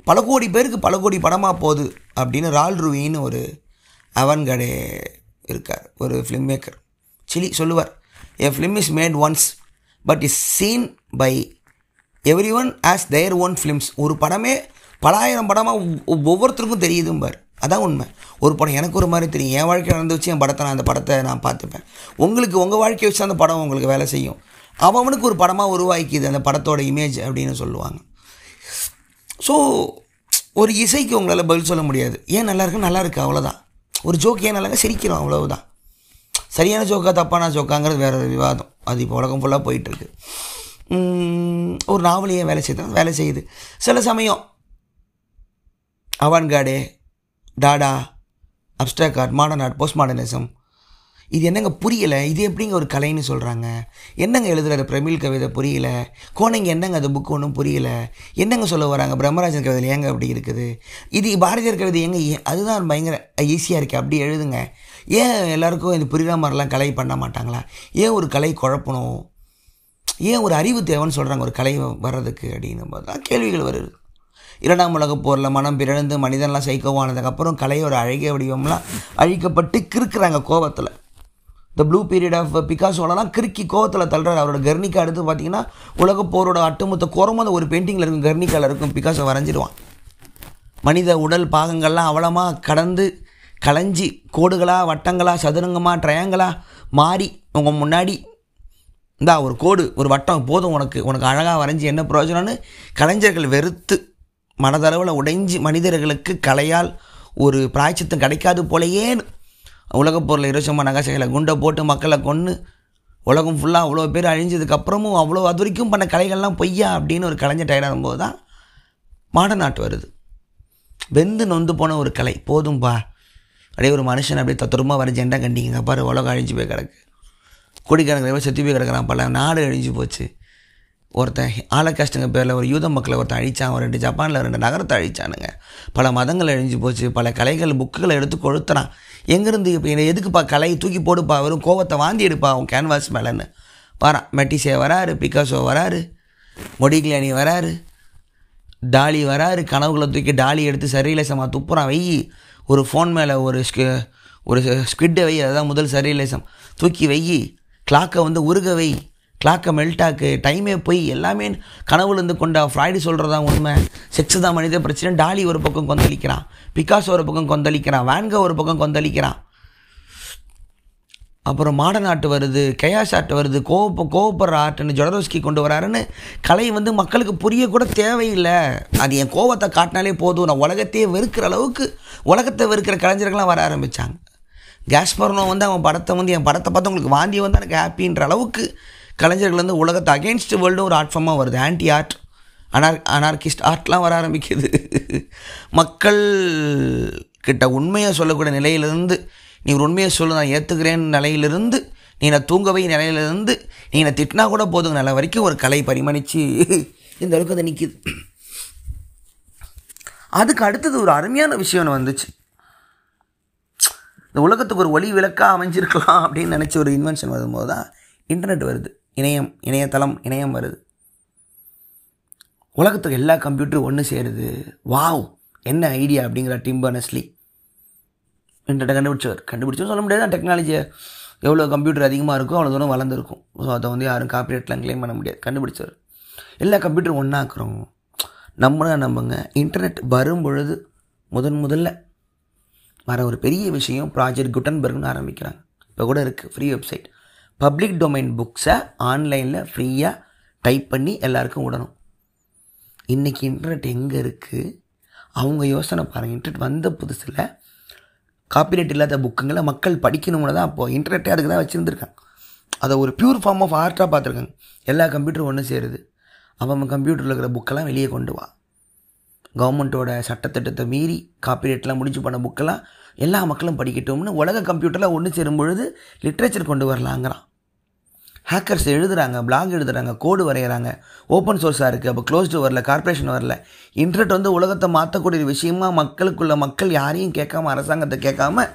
பல கோடி பேருக்கு பல கோடி படமாக போகுது அப்படின்னு ரால் ரூவின்னு ஒரு அவன்கடே இருக்கார் ஒரு ஃபிலிம் மேக்கர் சிலி சொல்லுவார் a film is made once but is seen by everyone as their own films ஒரு படமே பலாயிரம் படமாக ஒவ்வொருத்தருக்கும் தெரியுதும்பார் அதான் உண்மை. ஒரு படம் எனக்கு ஒரு மாதிரி தெரியும். என் வாழ்க்கையில் நடந்து வச்சு என் படத்தை நான் அந்த படத்தை நான் பார்த்துப்பேன். உங்களுக்கு உங்கள் வாழ்க்கையை வச்சு அந்த படம் உங்களுக்கு வேலை செய்யும். அவனுக்கு ஒரு படமாக உருவாக்கிது அந்த படத்தோட இமேஜ் அப்படின்னு சொல்லுவாங்க. ஸோ ஒரு இசைக்கு உங்களால் பதில் சொல்ல முடியாது. ஏன் நல்லா இருக்கு? நல்லா இருக்கு அவ்வளோதான் ஒரு ஜோக் ஏன் நல்லா சிரிக்கிறோம் அவ்வளவுதான். சரியான ஜோக்கா தப்பான ஜோக்காங்கிறது வேறு ஒரு விவாதம். அது இப்போ உலகம் ஃபுல்லாக போயிட்டுருக்கு ஒரு நாவலையே வேலை செய்யுது வேலை செய்யுது. சில சமயம் avant-garde Dada abstract art modern art postmodernism இது என்னங்க புரியலை? இது எப்படிங்க ஒரு கலைன்னு சொல்கிறாங்க என்னங்க எழுதுகிற பிரமிழ் கவிதை புரியல? கோணைங்க என்னங்க அந்த புக்கு ஒன்றும் புரியல? என்னங்க சொல்ல வராங்க? பிரம்மராஜன் கவிதையில் ஏங்க அப்படி இருக்குது? இது பாரதியார் கவிதை எங்க அதுதான் பயங்கர ஈஸியாக இருக்குது அப்படி எழுதுங்க. ஏன் எல்லாருக்கும் இது புரியாத மாதிரிலாம் கலை பண்ண மாட்டாங்களா? ஏன் ஒரு கலை குழப்பணும்? ஏன் ஒரு அறிவு தேவைன்னு சொல்கிறாங்க ஒரு கலை வர்றதுக்கு அப்படின்னு பார்த்தா கேள்விகள் வருது. இரண்டாம் உலக போரில் மனம் பிறந்து மனிதன்லாம் சைக்கோவானதுக்கப்புறம் கலையோட அழகிய வடிவம்லாம் அழிக்கப்பட்டு கிறுக்கிறாங்க கோபத்தில். இந்த ப்ளூ பீரியட் ஆஃப் பிகாசோலலாம் கிறுக்கி கோவத்தில் தள்ளுறாரு. அவரோட கர்னிக்கா எடுத்து பார்த்தீங்கன்னா உலக போரோட அட்டுமொத்த அந்த ஒரு பெயிண்டிங்கில் இருக்கும். கர்னிக்காவில் இருக்கும் பிகாசோ வரைஞ்சிடுவான் மனித உடல் பாகங்கள்லாம் அவலமாக கடந்து களைஞ்சி கோடுகளாக வட்டங்களாக சதுரங்கமாக ட்ரையாங்களாக மாறி உங்கள் முன்னாடி இந்தா ஒரு கோடு ஒரு வட்டம் போதும் உனக்கு. உனக்கு அழகாக வரைஞ்சி என்ன பிரயோஜனம்னு கலைஞர்கள் வெறுத்து மனதளவில் உடைஞ்சி மனிதர்களுக்கு கலையால் ஒரு பிராய்ச்சித்தம் கிடைக்காது போலையே உலகப்போரில் இருசமா நகசைகளை குண்டை போட்டு மக்களை கொன்று உலகம் ஃபுல்லாக அவ்வளோ பேர் அழிஞ்சதுக்கப்புறமும் அவ்வளோ அது வரைக்கும் பண்ண கலைகள்லாம் பொய்யா அப்படின்னு ஒரு கலைஞர் டயர்டாகும் போது தான் மாடர்ன் ஆர்ட் வருது. வெந்து நொந்து போன ஒரு கலை. போதும்பா அப்படியே ஒரு மனுஷன் அப்படியே தத்துரமாக வர ஜெண்டா கண்டிங்க பாரு உலகம் அழிஞ்சு போய் கிடக்கு. கோடிக்கணக்கில் செத்து போய் கிடக்குறான் பல நாடு அழிஞ்சு போச்சு. ஒருத்தன் ஆலகாஸ்டுங்க பேரில் ஒரு யூத மக்களை ஒருத்தன் அழிச்சான். ஒரு ரெண்டு ஜப்பானில் ரெண்டு நகரத்தை அழிச்சானுங்க. பல மதங்கள் அழிஞ்சு போச்சு. பல கலைகள் புக்குகளை எடுத்து கொளுத்துறான். எங்கேருந்து இப்போ என்னை எதுக்குப்பா கலை தூக்கி போடுப்பா? வரும் கோவத்தை வாந்தி எடுப்பா அவன் கேன்வாஸ் மேலேன்னு. வரான் மெட்டிசே வராரு பிகாசோ வராரு மொடிகிலானி வராரு டாலி வராரு கனவுகளை தூக்கி டாலி எடுத்து சரியிலேசமாக துப்புறான். வை ஒரு ஃபோன் மேலே ஒரு ஸ்கி ஒரு ஸ்குவிட்டை வை அதுதான் முதல் சரியிலேசம் தூக்கி வை கிளாக்கை வந்து உருக வை. கிளாக்கை மெல்டாக்கு டைமே போய் எல்லாமே கனவுலேருந்து கொண்ட ஃப்ராய்டு சொல்கிறதா உண்மை. செக்ஸ் தான் மனித பிரச்சனை. டாலி ஒரு பக்கம் கொந்தளிக்கிறான். பிகாஸ் ஒரு பக்கம் கொந்தளிக்கிறான். வேன்கா ஒரு பக்கம் கொந்தளிக்கிறான். அப்புறம் மாடர்ன் ஆர்ட் வருது கயாஸ் ஆர்ட் வருது கோவப்ப கோவப்படுற ஆர்ட்னு ஜொடரோஸ்கி கொண்டு வராருன்னு கலை வந்து மக்களுக்கு புரிய கூட தேவையில்லை. அது என் கோவத்தை காட்டினாலே போதும். நான் உலகத்தையே வெறுக்கிற அளவுக்கு உலகத்தை வெறுக்கிற கலைஞர்கள்லாம் வர ஆரம்பித்தாங்க கேஸ்பர்னோ வந்து அவன் படத்தை வந்து என் படத்தை பார்த்து உங்களுக்கு வாந்தி வந்து எனக்கு ஹாப்பின்ற அளவுக்கு கலைஞர்கள் வந்து உலகத்தை அகேன்ஸ்ட் வேர்ல்டு ஒரு ஆர்ட் ஃபார்மாக வருது. ஆன்டி ஆர்ட் அனார் அனார்கிஸ்ட் ஆர்ட்லாம் வர ஆரம்பிக்குது. மக்கள் கிட்ட உண்மையை சொல்லக்கூடிய நிலையிலிருந்து நீ ஒரு உண்மையை சொல்லு நான் ஏற்றுக்கிறேன் நிலையிலிருந்து நீ நான் தூங்கவை நிலையிலிருந்து நீ நான் திட்டினா கூட போதுங்க நிலை வரைக்கும் ஒரு கலை பரிமணித்து இந்த அளவுக்கு அதை நிற்கிது அதுக்கு அடுத்தது ஒரு அருமையான விஷயம் ஒன்று வந்துச்சு. இந்த உலகத்துக்கு ஒரு ஒளி விளக்காக அமைஞ்சிருக்கலாம் அப்படின்னு நினச்ச ஒரு இன்வென்ஷன் வரும்போது தான் இன்டர்நெட் வருது. இணையம் இணையதளம் இணையம் வருது. உலகத்துக்கு எல்லா கம்ப்யூட்டரும் ஒன்று சேருது. வாவ் என்ன ஐடியா அப்படிங்கிற டிம் பர்னஸ்லி இன்டர்நெட்டை கண்டுபிடிச்சவர். கண்டுபிடிச்சோம் சொல்ல முடியாது. டெக்னாலஜியை எவ்வளோ கம்ப்யூட்டர் அதிகமாக இருக்கோ அவ்வளோ தூரம் வளர்ந்துருக்கும். ஸோ அதை வந்து யாரும் காப்பிரைட்லாம் க்ளைம் பண்ண முடியாது. கண்டுபிடிச்சவர். எல்லா கம்ப்யூட்டரும் ஒன்றாக்குறோம் நம்மள நம்புங்க. இன்டர்நெட் வரும் பொழுது முதன் முதல்ல வர ஒரு பெரிய விஷயம் ப்ராஜெக்ட் குட்டன்பர்க்னு ஆரம்பிக்கிறாங்க. இப்போ கூட இருக்குது ஃப்ரீ வெப்சைட் பப்ளிக் டொமைன் புக்ஸை ஆன்லைனில் ஃப்ரீயாக டைப் பண்ணி எல்லாருக்கும் விடணும். இன்றைக்கி இன்டர்நெட் எங்கே இருக்குது அவங்க யோசனை பாருங்கள் இன்டர்நெட் வந்த புதுசில் காப்பிரைட் இல்லாத புக்குங்களை மக்கள் படிக்கணும்னு தான் அப்போது இன்டர்நெட்டே அதுக்கு தான் வச்சுருந்துருக்காங்க. அதை ஒரு பியூர் ஃபார்ம் ஆஃப் ஆர்ட்டாக பார்த்துருக்காங்க. எல்லா கம்ப்யூட்டரும் ஒன்று சேருது. அவன் கம்ப்யூட்டரில் இருக்கிற புக்கெல்லாம் வெளியே கொண்டு வா. கவர்மெண்ட்டோட சட்டத்திட்டத்தை மீறி காப்பிரைட்லாம் முடிஞ்சு பண்ண புக்கெல்லாம் எல்லா மக்களும் படிக்கட்டும்னு உலக கம்ப்யூட்டரில் ஒன்று சேரும் பொழுது லிட்ரேச்சர் கொண்டு வரலாங்கிறான். ஹேக்கர்ஸ் எழுதுகிறாங்க பிளாக் எழுதுகிறாங்க கோடு வரைகிறாங்க ஓப்பன் சோர்ஸாக இருக்குது அப்போ க்ளோஸ்டு வரல கார்ப்பரேஷன் வரல. இன்டர்நெட் வந்து உலகத்தை மாற்றக்கூடிய விஷயமா மக்களுக்குள்ள மக்கள் யாரையும் கேட்காம அரசாங்கத்தை கேட்காம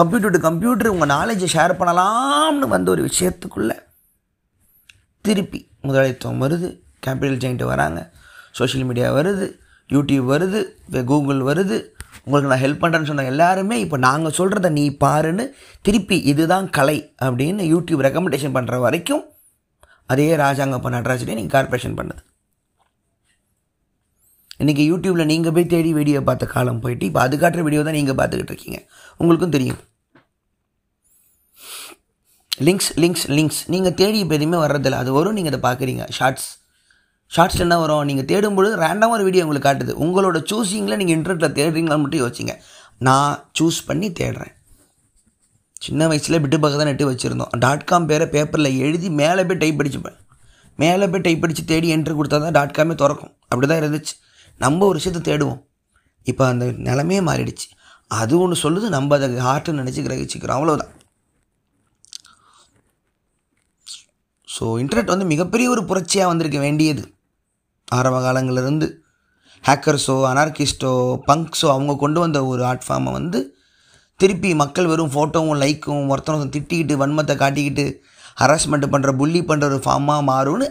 கம்ப்யூட்டர் டு கம்ப்யூட்டர் உங்கள் நாலேஜை ஷேர் பண்ணலாம்னு வந்த ஒரு விஷயத்துக்குள்ள திருப்பி முதலாளித்துவம் வருது கேபிட்டல் ஜெயின்ட்டு வராங்க சோஷியல் மீடியா வருது யூடியூப் வருது கூகுள் வருது உங்களுக்கு நான் ஹெல்ப் பண்ணுறேன்னு சொன்ன எல்லாருமே இப்போ நாங்கள் சொல்கிறத நீ பாருன்னு திருப்பி இதுதான் கலை அப்படின்னு யூடியூப் ரெக்கமெண்டேஷன் பண்ணுற வரைக்கும் அதே ராஜாங்கப்ப நடராஜனே நீங்கள் கார்பரேஷன் பண்ணுது. இன்றைக்கி யூடியூப்பில் நீங்கள் போய் தேடி வீடியோ பார்த்த காலம் போயிட்டு இப்போ அது காட்டுற வீடியோ தான் நீங்கள் பார்த்துக்கிட்டு இருக்கீங்க. உங்களுக்கும் தெரியும். லிங்க்ஸ் லிங்க்ஸ் லிங்க்ஸ் நீங்கள் தேடி இப்போ எதுவுமே வர்றதில்ல. அது வரும் நீங்கள் அதை பார்க்குறீங்க. ஷார்ட்ஸ் ஷார்ட்ஸ் என்ன வரும்? நீங்கள் தேடும்பொழுது ரேண்டமாக ஒரு வீடியோ உங்களுக்கு காட்டுது. உங்களோட சூஸிங்கில் நீங்கள் இன்டர்நெட்டில் தேடுறீங்களா மட்டும் யோசிச்சிங்க நான் சூஸ் பண்ணி தேடுறேன். சின்ன வயசில் பிட்டு பக்கம் தான் நெட்டு வச்சுருந்தோம். டாட் காம் பேரை பேப்பரில் எழுதி மேலே போய் டைப் அடிச்சுப்பேன் மேலே போய் டைப் அடித்து தேடி என்ட்ரு கொடுத்தா தான் டாட் காமே திறக்கும். அப்படி தான் இருந்துச்சு. நம்ம ஒரு விஷயத்தை தேடுவோம். இப்போ அந்த நிலமையே மாறிடுச்சு. அது ஒன்று சொல்லுது நம்ம அதை ஹார்ட்டுன்னு நினச்சி கிரகிச்சிக்கிறோம். அவ்வளோதான் ஸோ இன்டர்நெட் வந்து மிகப்பெரிய ஒரு புரட்சியாக வந்திருக்க வேண்டியது. ஆரம்ப காலங்களிலிருந்து ஹேக்கர்ஸோ அனார்கிஸ்டோ பங்க்ஸோ அவங்க கொண்டு வந்த ஒரு ஆர்ட் ஃபார்மை வந்து திருப்பி மக்கள் வெறும் ஃபோட்டோவும் லைக்கும் ஒருத்தனும் திட்டிக்கிட்டு வன்மத்தை காட்டிக்கிட்டு ஹராஸ்மெண்ட் பண்ணுற புள்ளி பண்ணுற ஒரு ஃபார்மாக மாறும்னு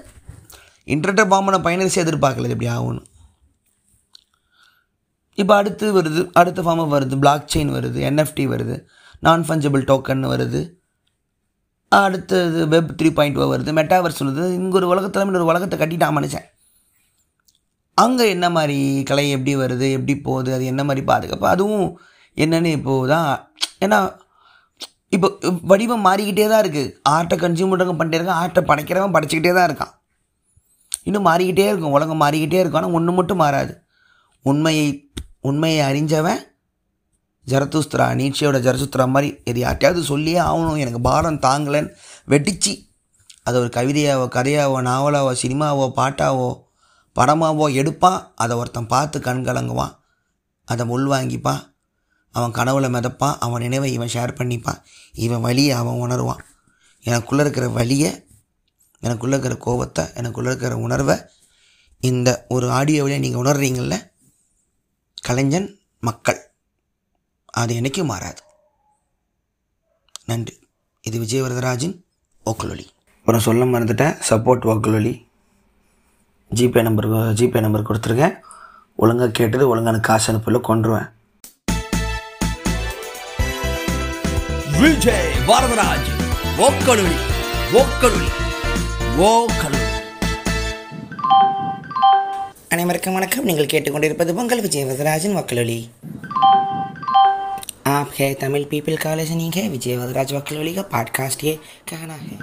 இன்டர்நெட் ஃபார்மை பயனரிசி எதிர்பார்க்கல இப்படி ஆகும்னு. இப்போ அடுத்து வருது அடுத்த ஃபார்மாக வருது பிளாக் செயின் வருது என்எஃப்டி வருது நான் ஃபஞ்சபிள் டோக்கன் வருது. அடுத்தது வெப் த்ரீ பாயிண்ட் ஓ வருது மெட்டாவர்ஸ் சொல்லுது இங்கே ஒரு உலகத்தில் இன்னொரு உலகத்தை கட்டிட்டான் மனுஷன். அங்கே என்ன மாதிரி கலை எப்படி வருது எப்படி போகுது அது என்ன மாதிரி பாதுகாப்பு? அதுவும் என்னென்னு இப்போது தான் ஏன்னா இப்போ வடிவம் மாறிக்கிட்டே தான் இருக்குது ஆர்ட்டை கன்சியூம் பண்ணுறவங்க பண்ணிட்டே இருக்கான் ஆர்ட்டை படைக்கிறவன் படைச்சிக்கிட்டே தான் இருக்கான். இன்னும் மாறிக்கிட்டே இருக்கும் உலகம் மாறிக்கிட்டே இருக்கும் ஆனால் ஒன்று மட்டும் மாறாது. உண்மையை உண்மையை அறிஞ்சவன் ஜரதுஸ்திரா நீட்சியோட ஜரசுத்ரா மாதிரி எது யார்ட்டையாவது சொல்லியே ஆகணும். எனக்கு பாரம் தாங்கலைன்னு வெடிச்சு அது ஒரு கவிதையாவோ கதையாவோ நாவலாவோ சினிமாவோ பாட்டாவோ படமாவோ எடுப்பான் அதை ஒருத்தன் பார்த்து கண் கலங்குவான் அதை உள்வாங்கிப்பான் அவன் கனவுல மிதப்பான் அவன் நினைவை இவன் ஷேர் பண்ணிப்பான் இவன் வழியை அவன் உணருவான். எனக்குள்ளே இருக்கிற வழியை எனக்குள்ளே இருக்கிற கோபத்தை எனக்குள்ளே இருக்கிற உணர்வை இந்த ஒரு ஆடியோவிலே நீங்கள் உணர்றீங்கள கலைஞன் மக்கள் அது என்றைக்கும் மாறாது. நன்றி. இது விஜயவரதராஜின் ஓக்கலொலி அப்புறம் சொல்ல மறந்துட்டேன் சப்போர்ட் ஓக்கலொலி ஜிபே நம்பர் ஜிபே நம்பர் கொடுத்துருக்கேன் ஒழுங்காக கேட்டது ஒழுங்கான காசு அனுப்பல கொண்டுருவேன் விஜய் வரதராஜ் ஓக்கலுளி ஓக்கலுளி ஓக்கலுளி அனைவருக்கும் வணக்கம் நீங்கள் கேட்டுக்கொண்டிருப்பது பொங்கல் விஜய் வரதராஜன் वकलोली आप है तमिल पीपल का लिसनिंग है विजय वरदराज वकलोली का पॉडकास्ट ये कहना है